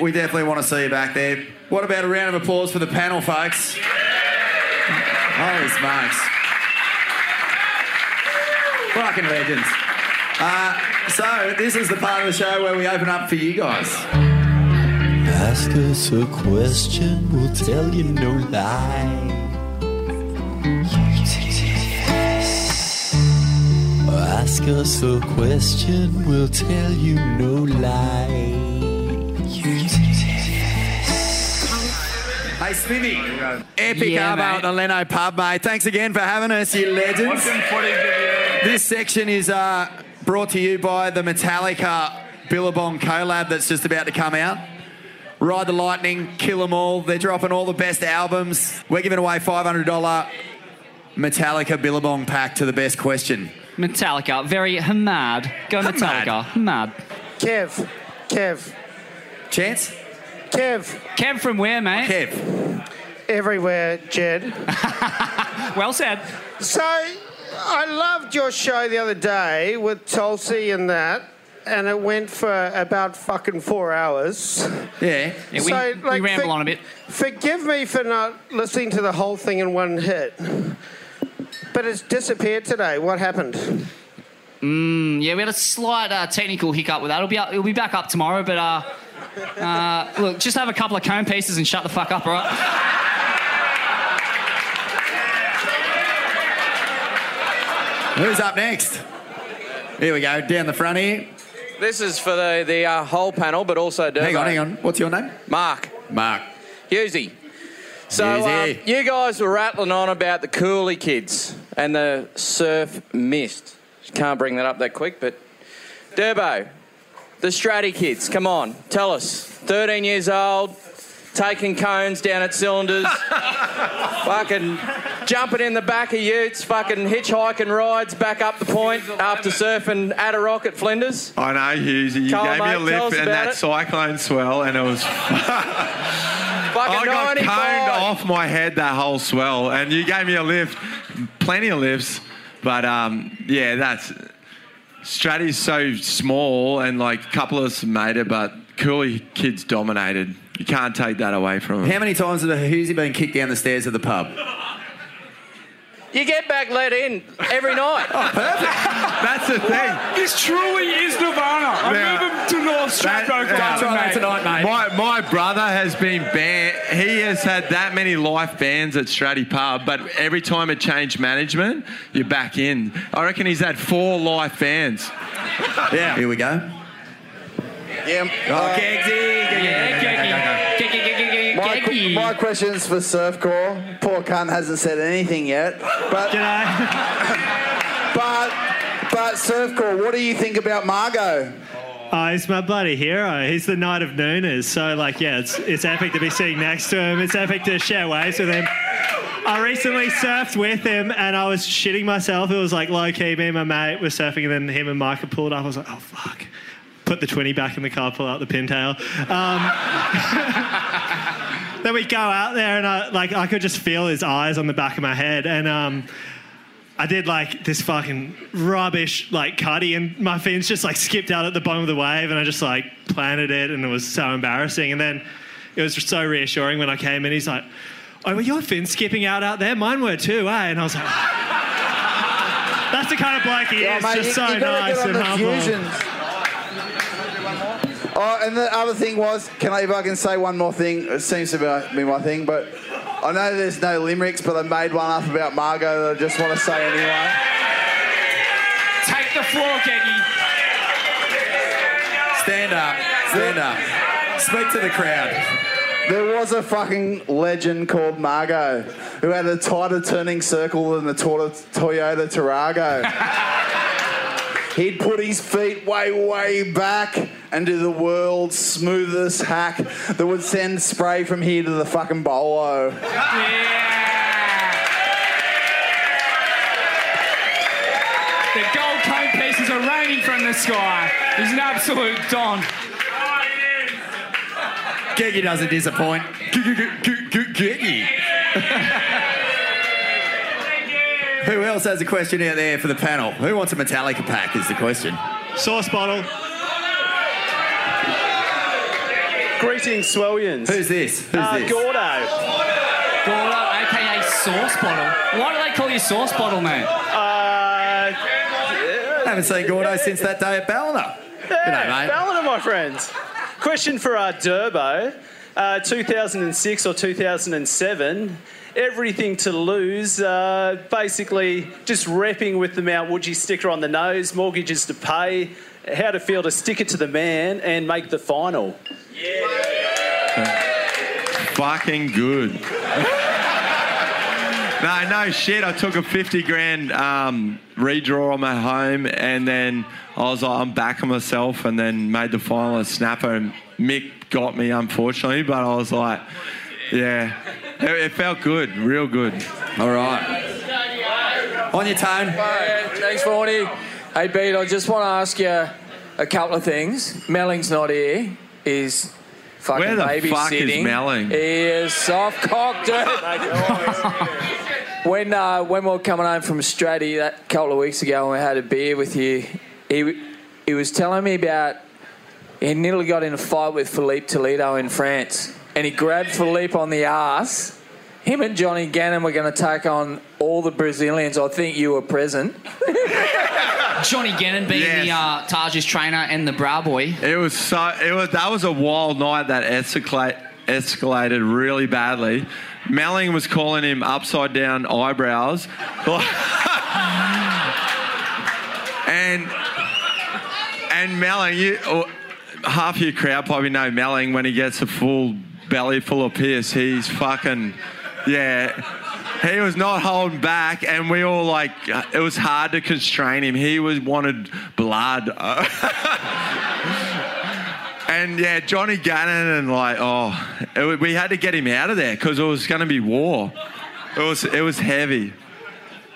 We definitely want to see you back there. What about a round of applause for the panel, folks? Holy smokes. Fucking legends. Uh, so, this is the part of the show where we open up for you guys. Ask us a question, we'll tell you no lie. Ask us a question, we'll tell you no lie. Hey, Smithy. Epic Yeah, arvo mate. at the Leno pub, mate. Thanks again for having us, you legends. This section is uh, brought to you by the Metallica Billabong collab that's just about to come out. Ride the Lightning, Kill 'Em All. They're dropping all the best albums. We're giving away $500 Metallica Billabong pack to the best question. Metallica, very hamad. Go Metallica, hamad. Kev, Kev. Chance? Kev. Kev from where, mate? Kev. Everywhere, Jed. well said. So, I loved your show the other day with Tulsi and that, and it went for about fucking four hours. Yeah. Yeah, we- we ramble on a bit. Forgive me for not listening to the whole thing in one hit, but it's disappeared today. What happened? Mm, yeah, we had a slight uh, technical hiccup with that. It'll be up, it'll be back up tomorrow, but uh, uh, look, just have a couple of cone pieces and shut the fuck up, all right? Who's up next? Here we go, down the front here. This is for the, the uh, whole panel, but also Durbo. Hang on, hang on. What's your name? Mark. Mark. Hughesy. So um, you guys were rattling on about the Cooly kids and the surf mist. Can't bring that up that quick, but Durbo, the Straddie kids. Come on, tell us. 13 years old, taking cones down at cylinders, fucking jumping in the back of utes, fucking hitchhiking rides back up the point after surfing at a rock at Flinders. I know, Hughesy. You gave me a mate, tell lift us and about that it. cyclone swell, and it was. Fucking I got 95. coned off my head that whole swell, and you gave me a lift, plenty of lifts, but um, yeah, that's Straddie's so small, and like a couple of us made it, but Cooly kids dominated. You can't take that away from them. How many times have Hughesy been kicked down the stairs of the pub? You get back let in every night. oh, perfect. That's the thing. This truly is Nirvana. I Yeah. move him to North Stradbroke Yeah. My, my brother has been banned. He has had that many life bans at Straddie Pub, but every time it changed management, you're back in. I reckon he's had four life bans. Yeah. Here we go. Yeah. Oh, uh, Kegsy. My, qu- my question's for Surfcore. Poor cunt hasn't said anything yet. But, but, but Surfcore, what do you think about Margo? Oh, he's my bloody hero. He's the knight of nooners. So, like, yeah, it's it's epic to be sitting next to him. It's epic to share waves with him. I recently surfed with him and I was shitting myself. It was like low key. Me and my mate were surfing, and then him and Micah pulled up. I was like, oh fuck. Put the 20 back in the car, pull out the pintail. Um, then we'd go out there, and I like I could just feel his eyes on the back of my head, and um, I did like this fucking rubbish like cutty, and my fins just like skipped out at the bottom of the wave, and I just like planted it, and it was so embarrassing. And then it was so reassuring when I came in. He's like, "Oh, were your fins skipping out out there? Mine were too, eh?" And I was like, "That's the kind of bloke he Yeah, is, mate, just you- so you nice and humble." Oh, and the other thing was, can I, if I can say one more thing? It seems to be, my thing, but I know there's no limericks, but I made one up about Margo that I just want to say anyway. Take the floor, Geggy. Stand up. Stand up. Speak to the crowd. There was a fucking legend called Margo who had a tighter turning circle than the Toyota Tarago. He'd put his feet way, way back and do the world's smoothest hack that would send spray from here to the fucking bolo. The gold cone pieces are raining from the sky. He's an absolute don. Geggy doesn't disappoint. Geggy. Who else has a question out there for the panel? Who wants a Metallica pack is the question. Sauce bottle. Greetings, Swellians. Who's this? Who's uh, this? Gordo. Gordo, aka Sauce Bottle. Why do they call you Sauce Bottle, man? Uh, haven't seen Gordo since that day at Ballina. Yeah, Ballina, my friends. Question for our Durbo. Uh, 2006 or 2007. Everything to lose. Uh, basically, just repping with the Mount Woodgee sticker on the nose. Mortgages to pay. How to feel to stick it to the man and make the final. Fucking good. no, no shit. I took a 50 grand um, redraw on my home and then I was like, I'm backing myself and then made the final Snapper and Mick got me, unfortunately, but I was like, yeah, it, it felt good, real good. All right. On your tone. Thanks, Forney. Hey, Pete, I just want to ask you a couple of things. Melling's not here. He's fucking Where the babysitting. fuck is Melling? He is soft cocked it. when uh, when we were coming home from Straddie that couple of weeks ago, and we had a beer with you, he he was telling me about he nearly got in a fight with Filipe Toledo in France, and he grabbed Filipe on the ass. Him and Johnny Gannon were going to take on all the Brazilians. I think you were present. Johnny Gannon being the uh, Taj's trainer and the brow boy. It was so. It was that was a wild night that escalate, escalated really badly. Melling was calling him upside down eyebrows, and and Melling, you or half your crowd probably know Melling when he gets a full belly full of piss. He's fucking yeah. He was not holding back, and we all like it was hard to constrain him. He was wanted blood. And yeah, Johnny Gannon and like, oh, it, we had to get him out of there because it was going to be war. It was it was heavy.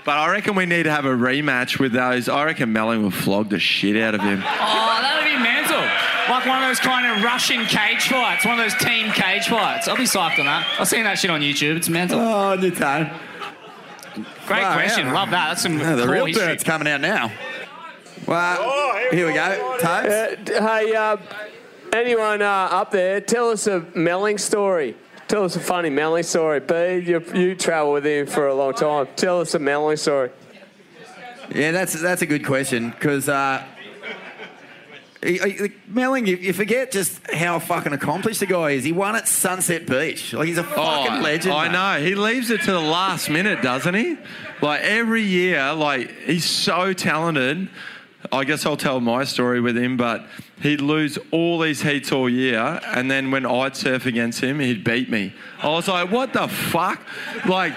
But I reckon we need to have a rematch with those. I reckon Melling will flog the shit out of him. Oh, that'd be mental. Like one of those kind of Russian cage fights, one of those team cage fights. I'll be psyched on that. I've seen that shit on YouTube. It's mental. Oh, new time. Great Wow, question. yeah. Love that. That's some Yeah, the core real history. dirt's coming out now. Well, here we go. Tobes? Uh, d- hey, uh, anyone uh, up there, tell us a Melling story. Tell us a funny Melling story. B, you, you travel with him for a long time. Tell us a Melling story. Yeah, that's that's a good question because uh, he- he- Melling, you, you forget just how fucking accomplished the guy is. He won at Sunset Beach. Like he's a fucking legend. Oh, I mate. know. He leaves it to the last minute, doesn't he? Like every year, like he's so talented. I guess I'll tell my story with him, but he'd lose all these heats all year, and then when I'd surf against him, he'd beat me. I was like, what the fuck? Like,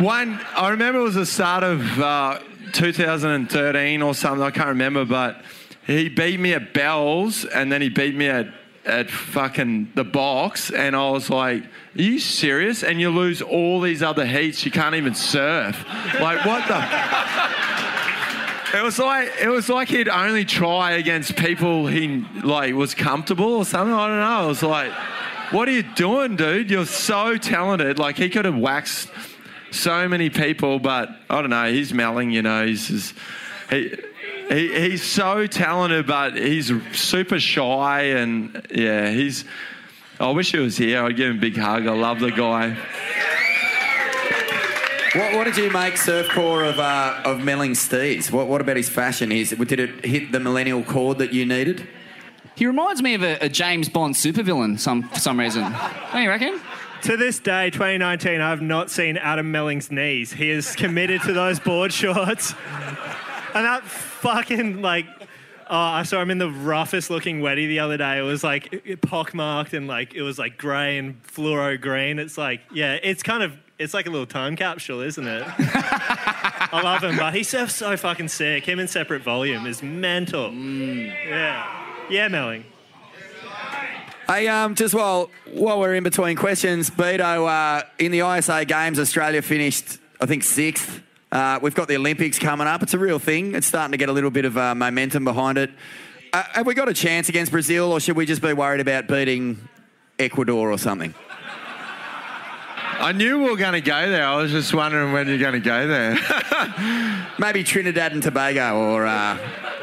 one, I remember it was the start of uh, 2013 or something, I can't remember, but he beat me at Bells, and then he beat me at at fucking the box, and I was like, "Are you serious?" And you lose all these other heats, you can't even surf. Like, what the? It was like it was like he'd only try against people he like was comfortable or something. I don't know. I was like, "What are you doing, dude? You're so talented. Like he could have waxed so many people, but I don't know. He's melling, you know. He's just, he, he he's so talented, but he's super shy, and yeah, he's. I wish he was here. I'd give him a big hug. I love the guy. What, what did you make Surfcore of uh, of Melling Steez? What, what about his fashion? Is did it hit the millennial chord that you needed? He reminds me of a, a James Bond supervillain some, for some reason. Don't you reckon? To this day, 2019, I have not seen Adam Melling's knees. He is committed to those board shorts. And that fucking, like, oh, I saw him in the roughest looking weddy the other day. It was like it- it pockmarked and like it was like grey and fluoro green. It's like, yeah, it's kind of, it's like a little time capsule, isn't it? I love him, but he surfs so fucking sick. Him in separate volume is mental. Yeah. Yeah, Melling. Hey, um, just while while we're in between questions, Beto, uh, in the ISA Games, Australia finished, I think, sixth. Uh, we've got the Olympics coming up. It's a real thing. It's starting to get a little bit of uh, momentum behind it. Uh, have we got a chance against Brazil, or should we just be worried about beating Ecuador or something? I knew we were going to go there. I was just wondering when you're going to go there. Maybe Trinidad and Tobago or. Uh,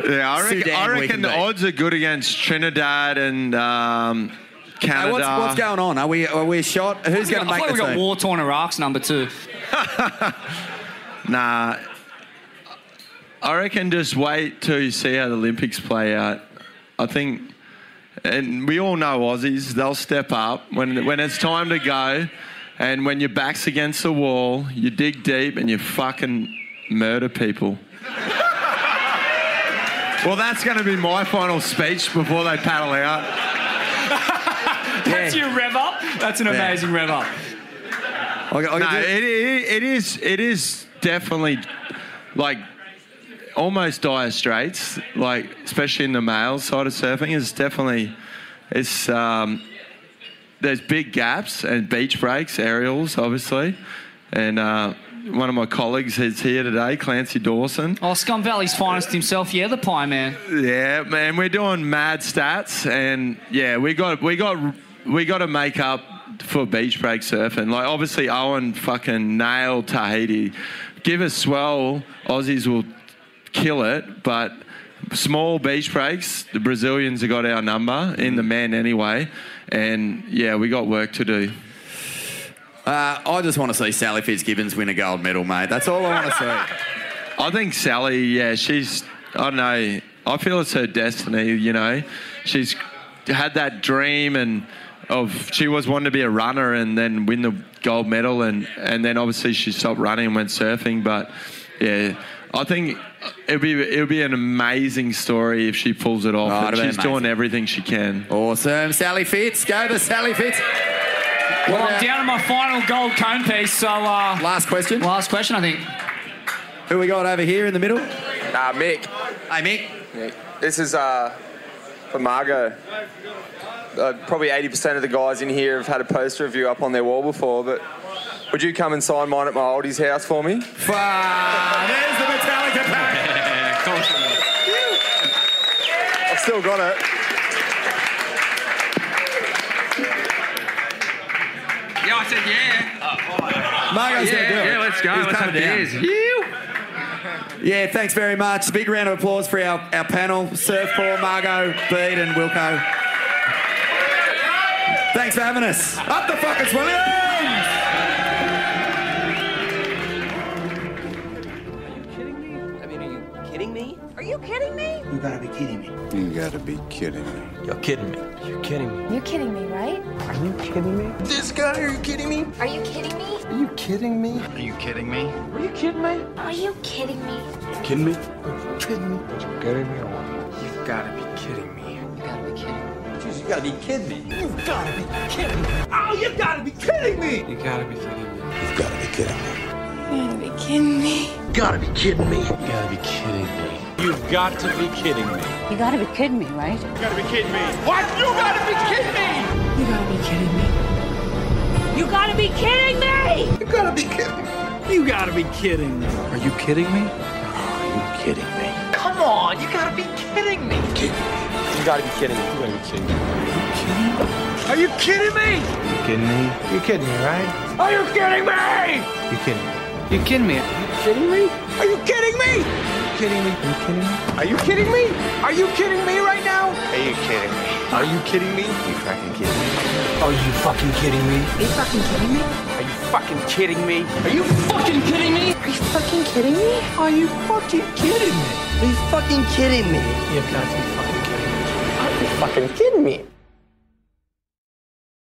yeah, I reckon, Sudan I we reckon can the beat. odds are good against Trinidad and um, Canada. Hey, what's, what's going on? Are we are we shot? Who's going to make thought the we got war torn Iraq's number two. Nah. I reckon just wait till you see how the Olympics play out. I think, and we all know Aussies, they'll step up when, when it's time to go. And when your back's against the wall, you dig deep and you fucking murder people. well, that's going to be my final speech before they paddle out. That's your rev up. That's an Yeah. amazing rev up. no, it, it, it is it is definitely like almost dire straits, like especially in the male side of surfing. It's definitely it's um, there's big gaps and beach breaks, aerials, obviously, and. Uh, one of my colleagues is here today, Clancy Dawson. Oh, Scum Valley's finest himself. Yeah, the pie man. Yeah, man, we're doing mad stats, and yeah, we got we got we got to make up for beach break surfing. Like obviously, Owen fucking nailed Tahiti. Give us swell, Aussies will kill it, but small beach breaks, the Brazilians have got our number in the men anyway, and yeah, we got work to do. Uh, I just want to see Sally Fitzgibbons win a gold medal, mate. That's all I want to see. I think Sally, yeah, she's, I don't know, I feel it's her destiny, you know. She's had that dream and of, she was wanting to be a runner and then win the gold medal and, and then obviously she stopped running and went surfing. But yeah, I think it'll be, it'll be an amazing story if she pulls it off. Oh, and it'll she's doing everything she can. Awesome. Sally Fitz, go to Sally Fitz. Well, I'm down to my final gold cone piece, so. Uh, last question. Last question, I think. Who we got over here in the middle? Uh, Mick. Hey, Mick. Mick. This is uh, for Margo. Uh, probably 80% of the guys in here have had a poster of you up on their wall before, but would you come and sign mine at my oldie's house for me? there's the Metallica pack. I've still got it. Yeah, I said yeah. Margo's yeah, going to do it. Yeah, let's go. He's let's have coming down. beers. Yeah, thanks very much. Big round of applause for our, our panel Surf Paul, Margo, Bede, and Wilko. Thanks for having us. Up the fuckers, Williams! Are you kidding me? I mean, are you kidding me? Are you kidding me? You gotta be kidding me. You gotta be kidding me. You're kidding me. You're kidding me. You're kidding me, right? Are you kidding me? This guy, are you kidding me? Are you kidding me? Are you kidding me? Are you kidding me? Are you kidding me? Are you kidding me? Kidding me? Are you kidding me? You kidding me or what? You've gotta be kidding me. You gotta be kidding me. Jeez, you gotta be kidding me. You gotta be kidding me. Oh, you gotta be kidding me. You gotta be kidding me. You've gotta be kidding me. You gotta be kidding me. You Gotta be kidding me. You gotta be kidding me. You've got to be kidding me. You gotta be kidding me, right? You gotta be kidding me. What? You gotta be kidding me. You gotta be kidding me. You gotta be kidding me! You gotta be kidding me. You gotta be kidding me. Are you kidding me? Are you kidding me? Come on, you gotta be kidding me. You gotta be kidding me. You gotta be kidding me. Are you kidding me? You kidding me? You kidding me? You kidding me, right? Are you kidding me? You kidding me? You kidding me? Are you kidding me? Are you kidding me? Kidding me? You kidding me? Are you kidding me? Are you kidding me right now? Are you kidding me? Are you kidding me? You fucking kidding me? Are you fucking kidding me? Are you fucking kidding me? Are you fucking kidding me? Are you fucking kidding me? Are you fucking kidding me? Are you fucking kidding me? Are you fucking kidding me? You have got to be fucking kidding me?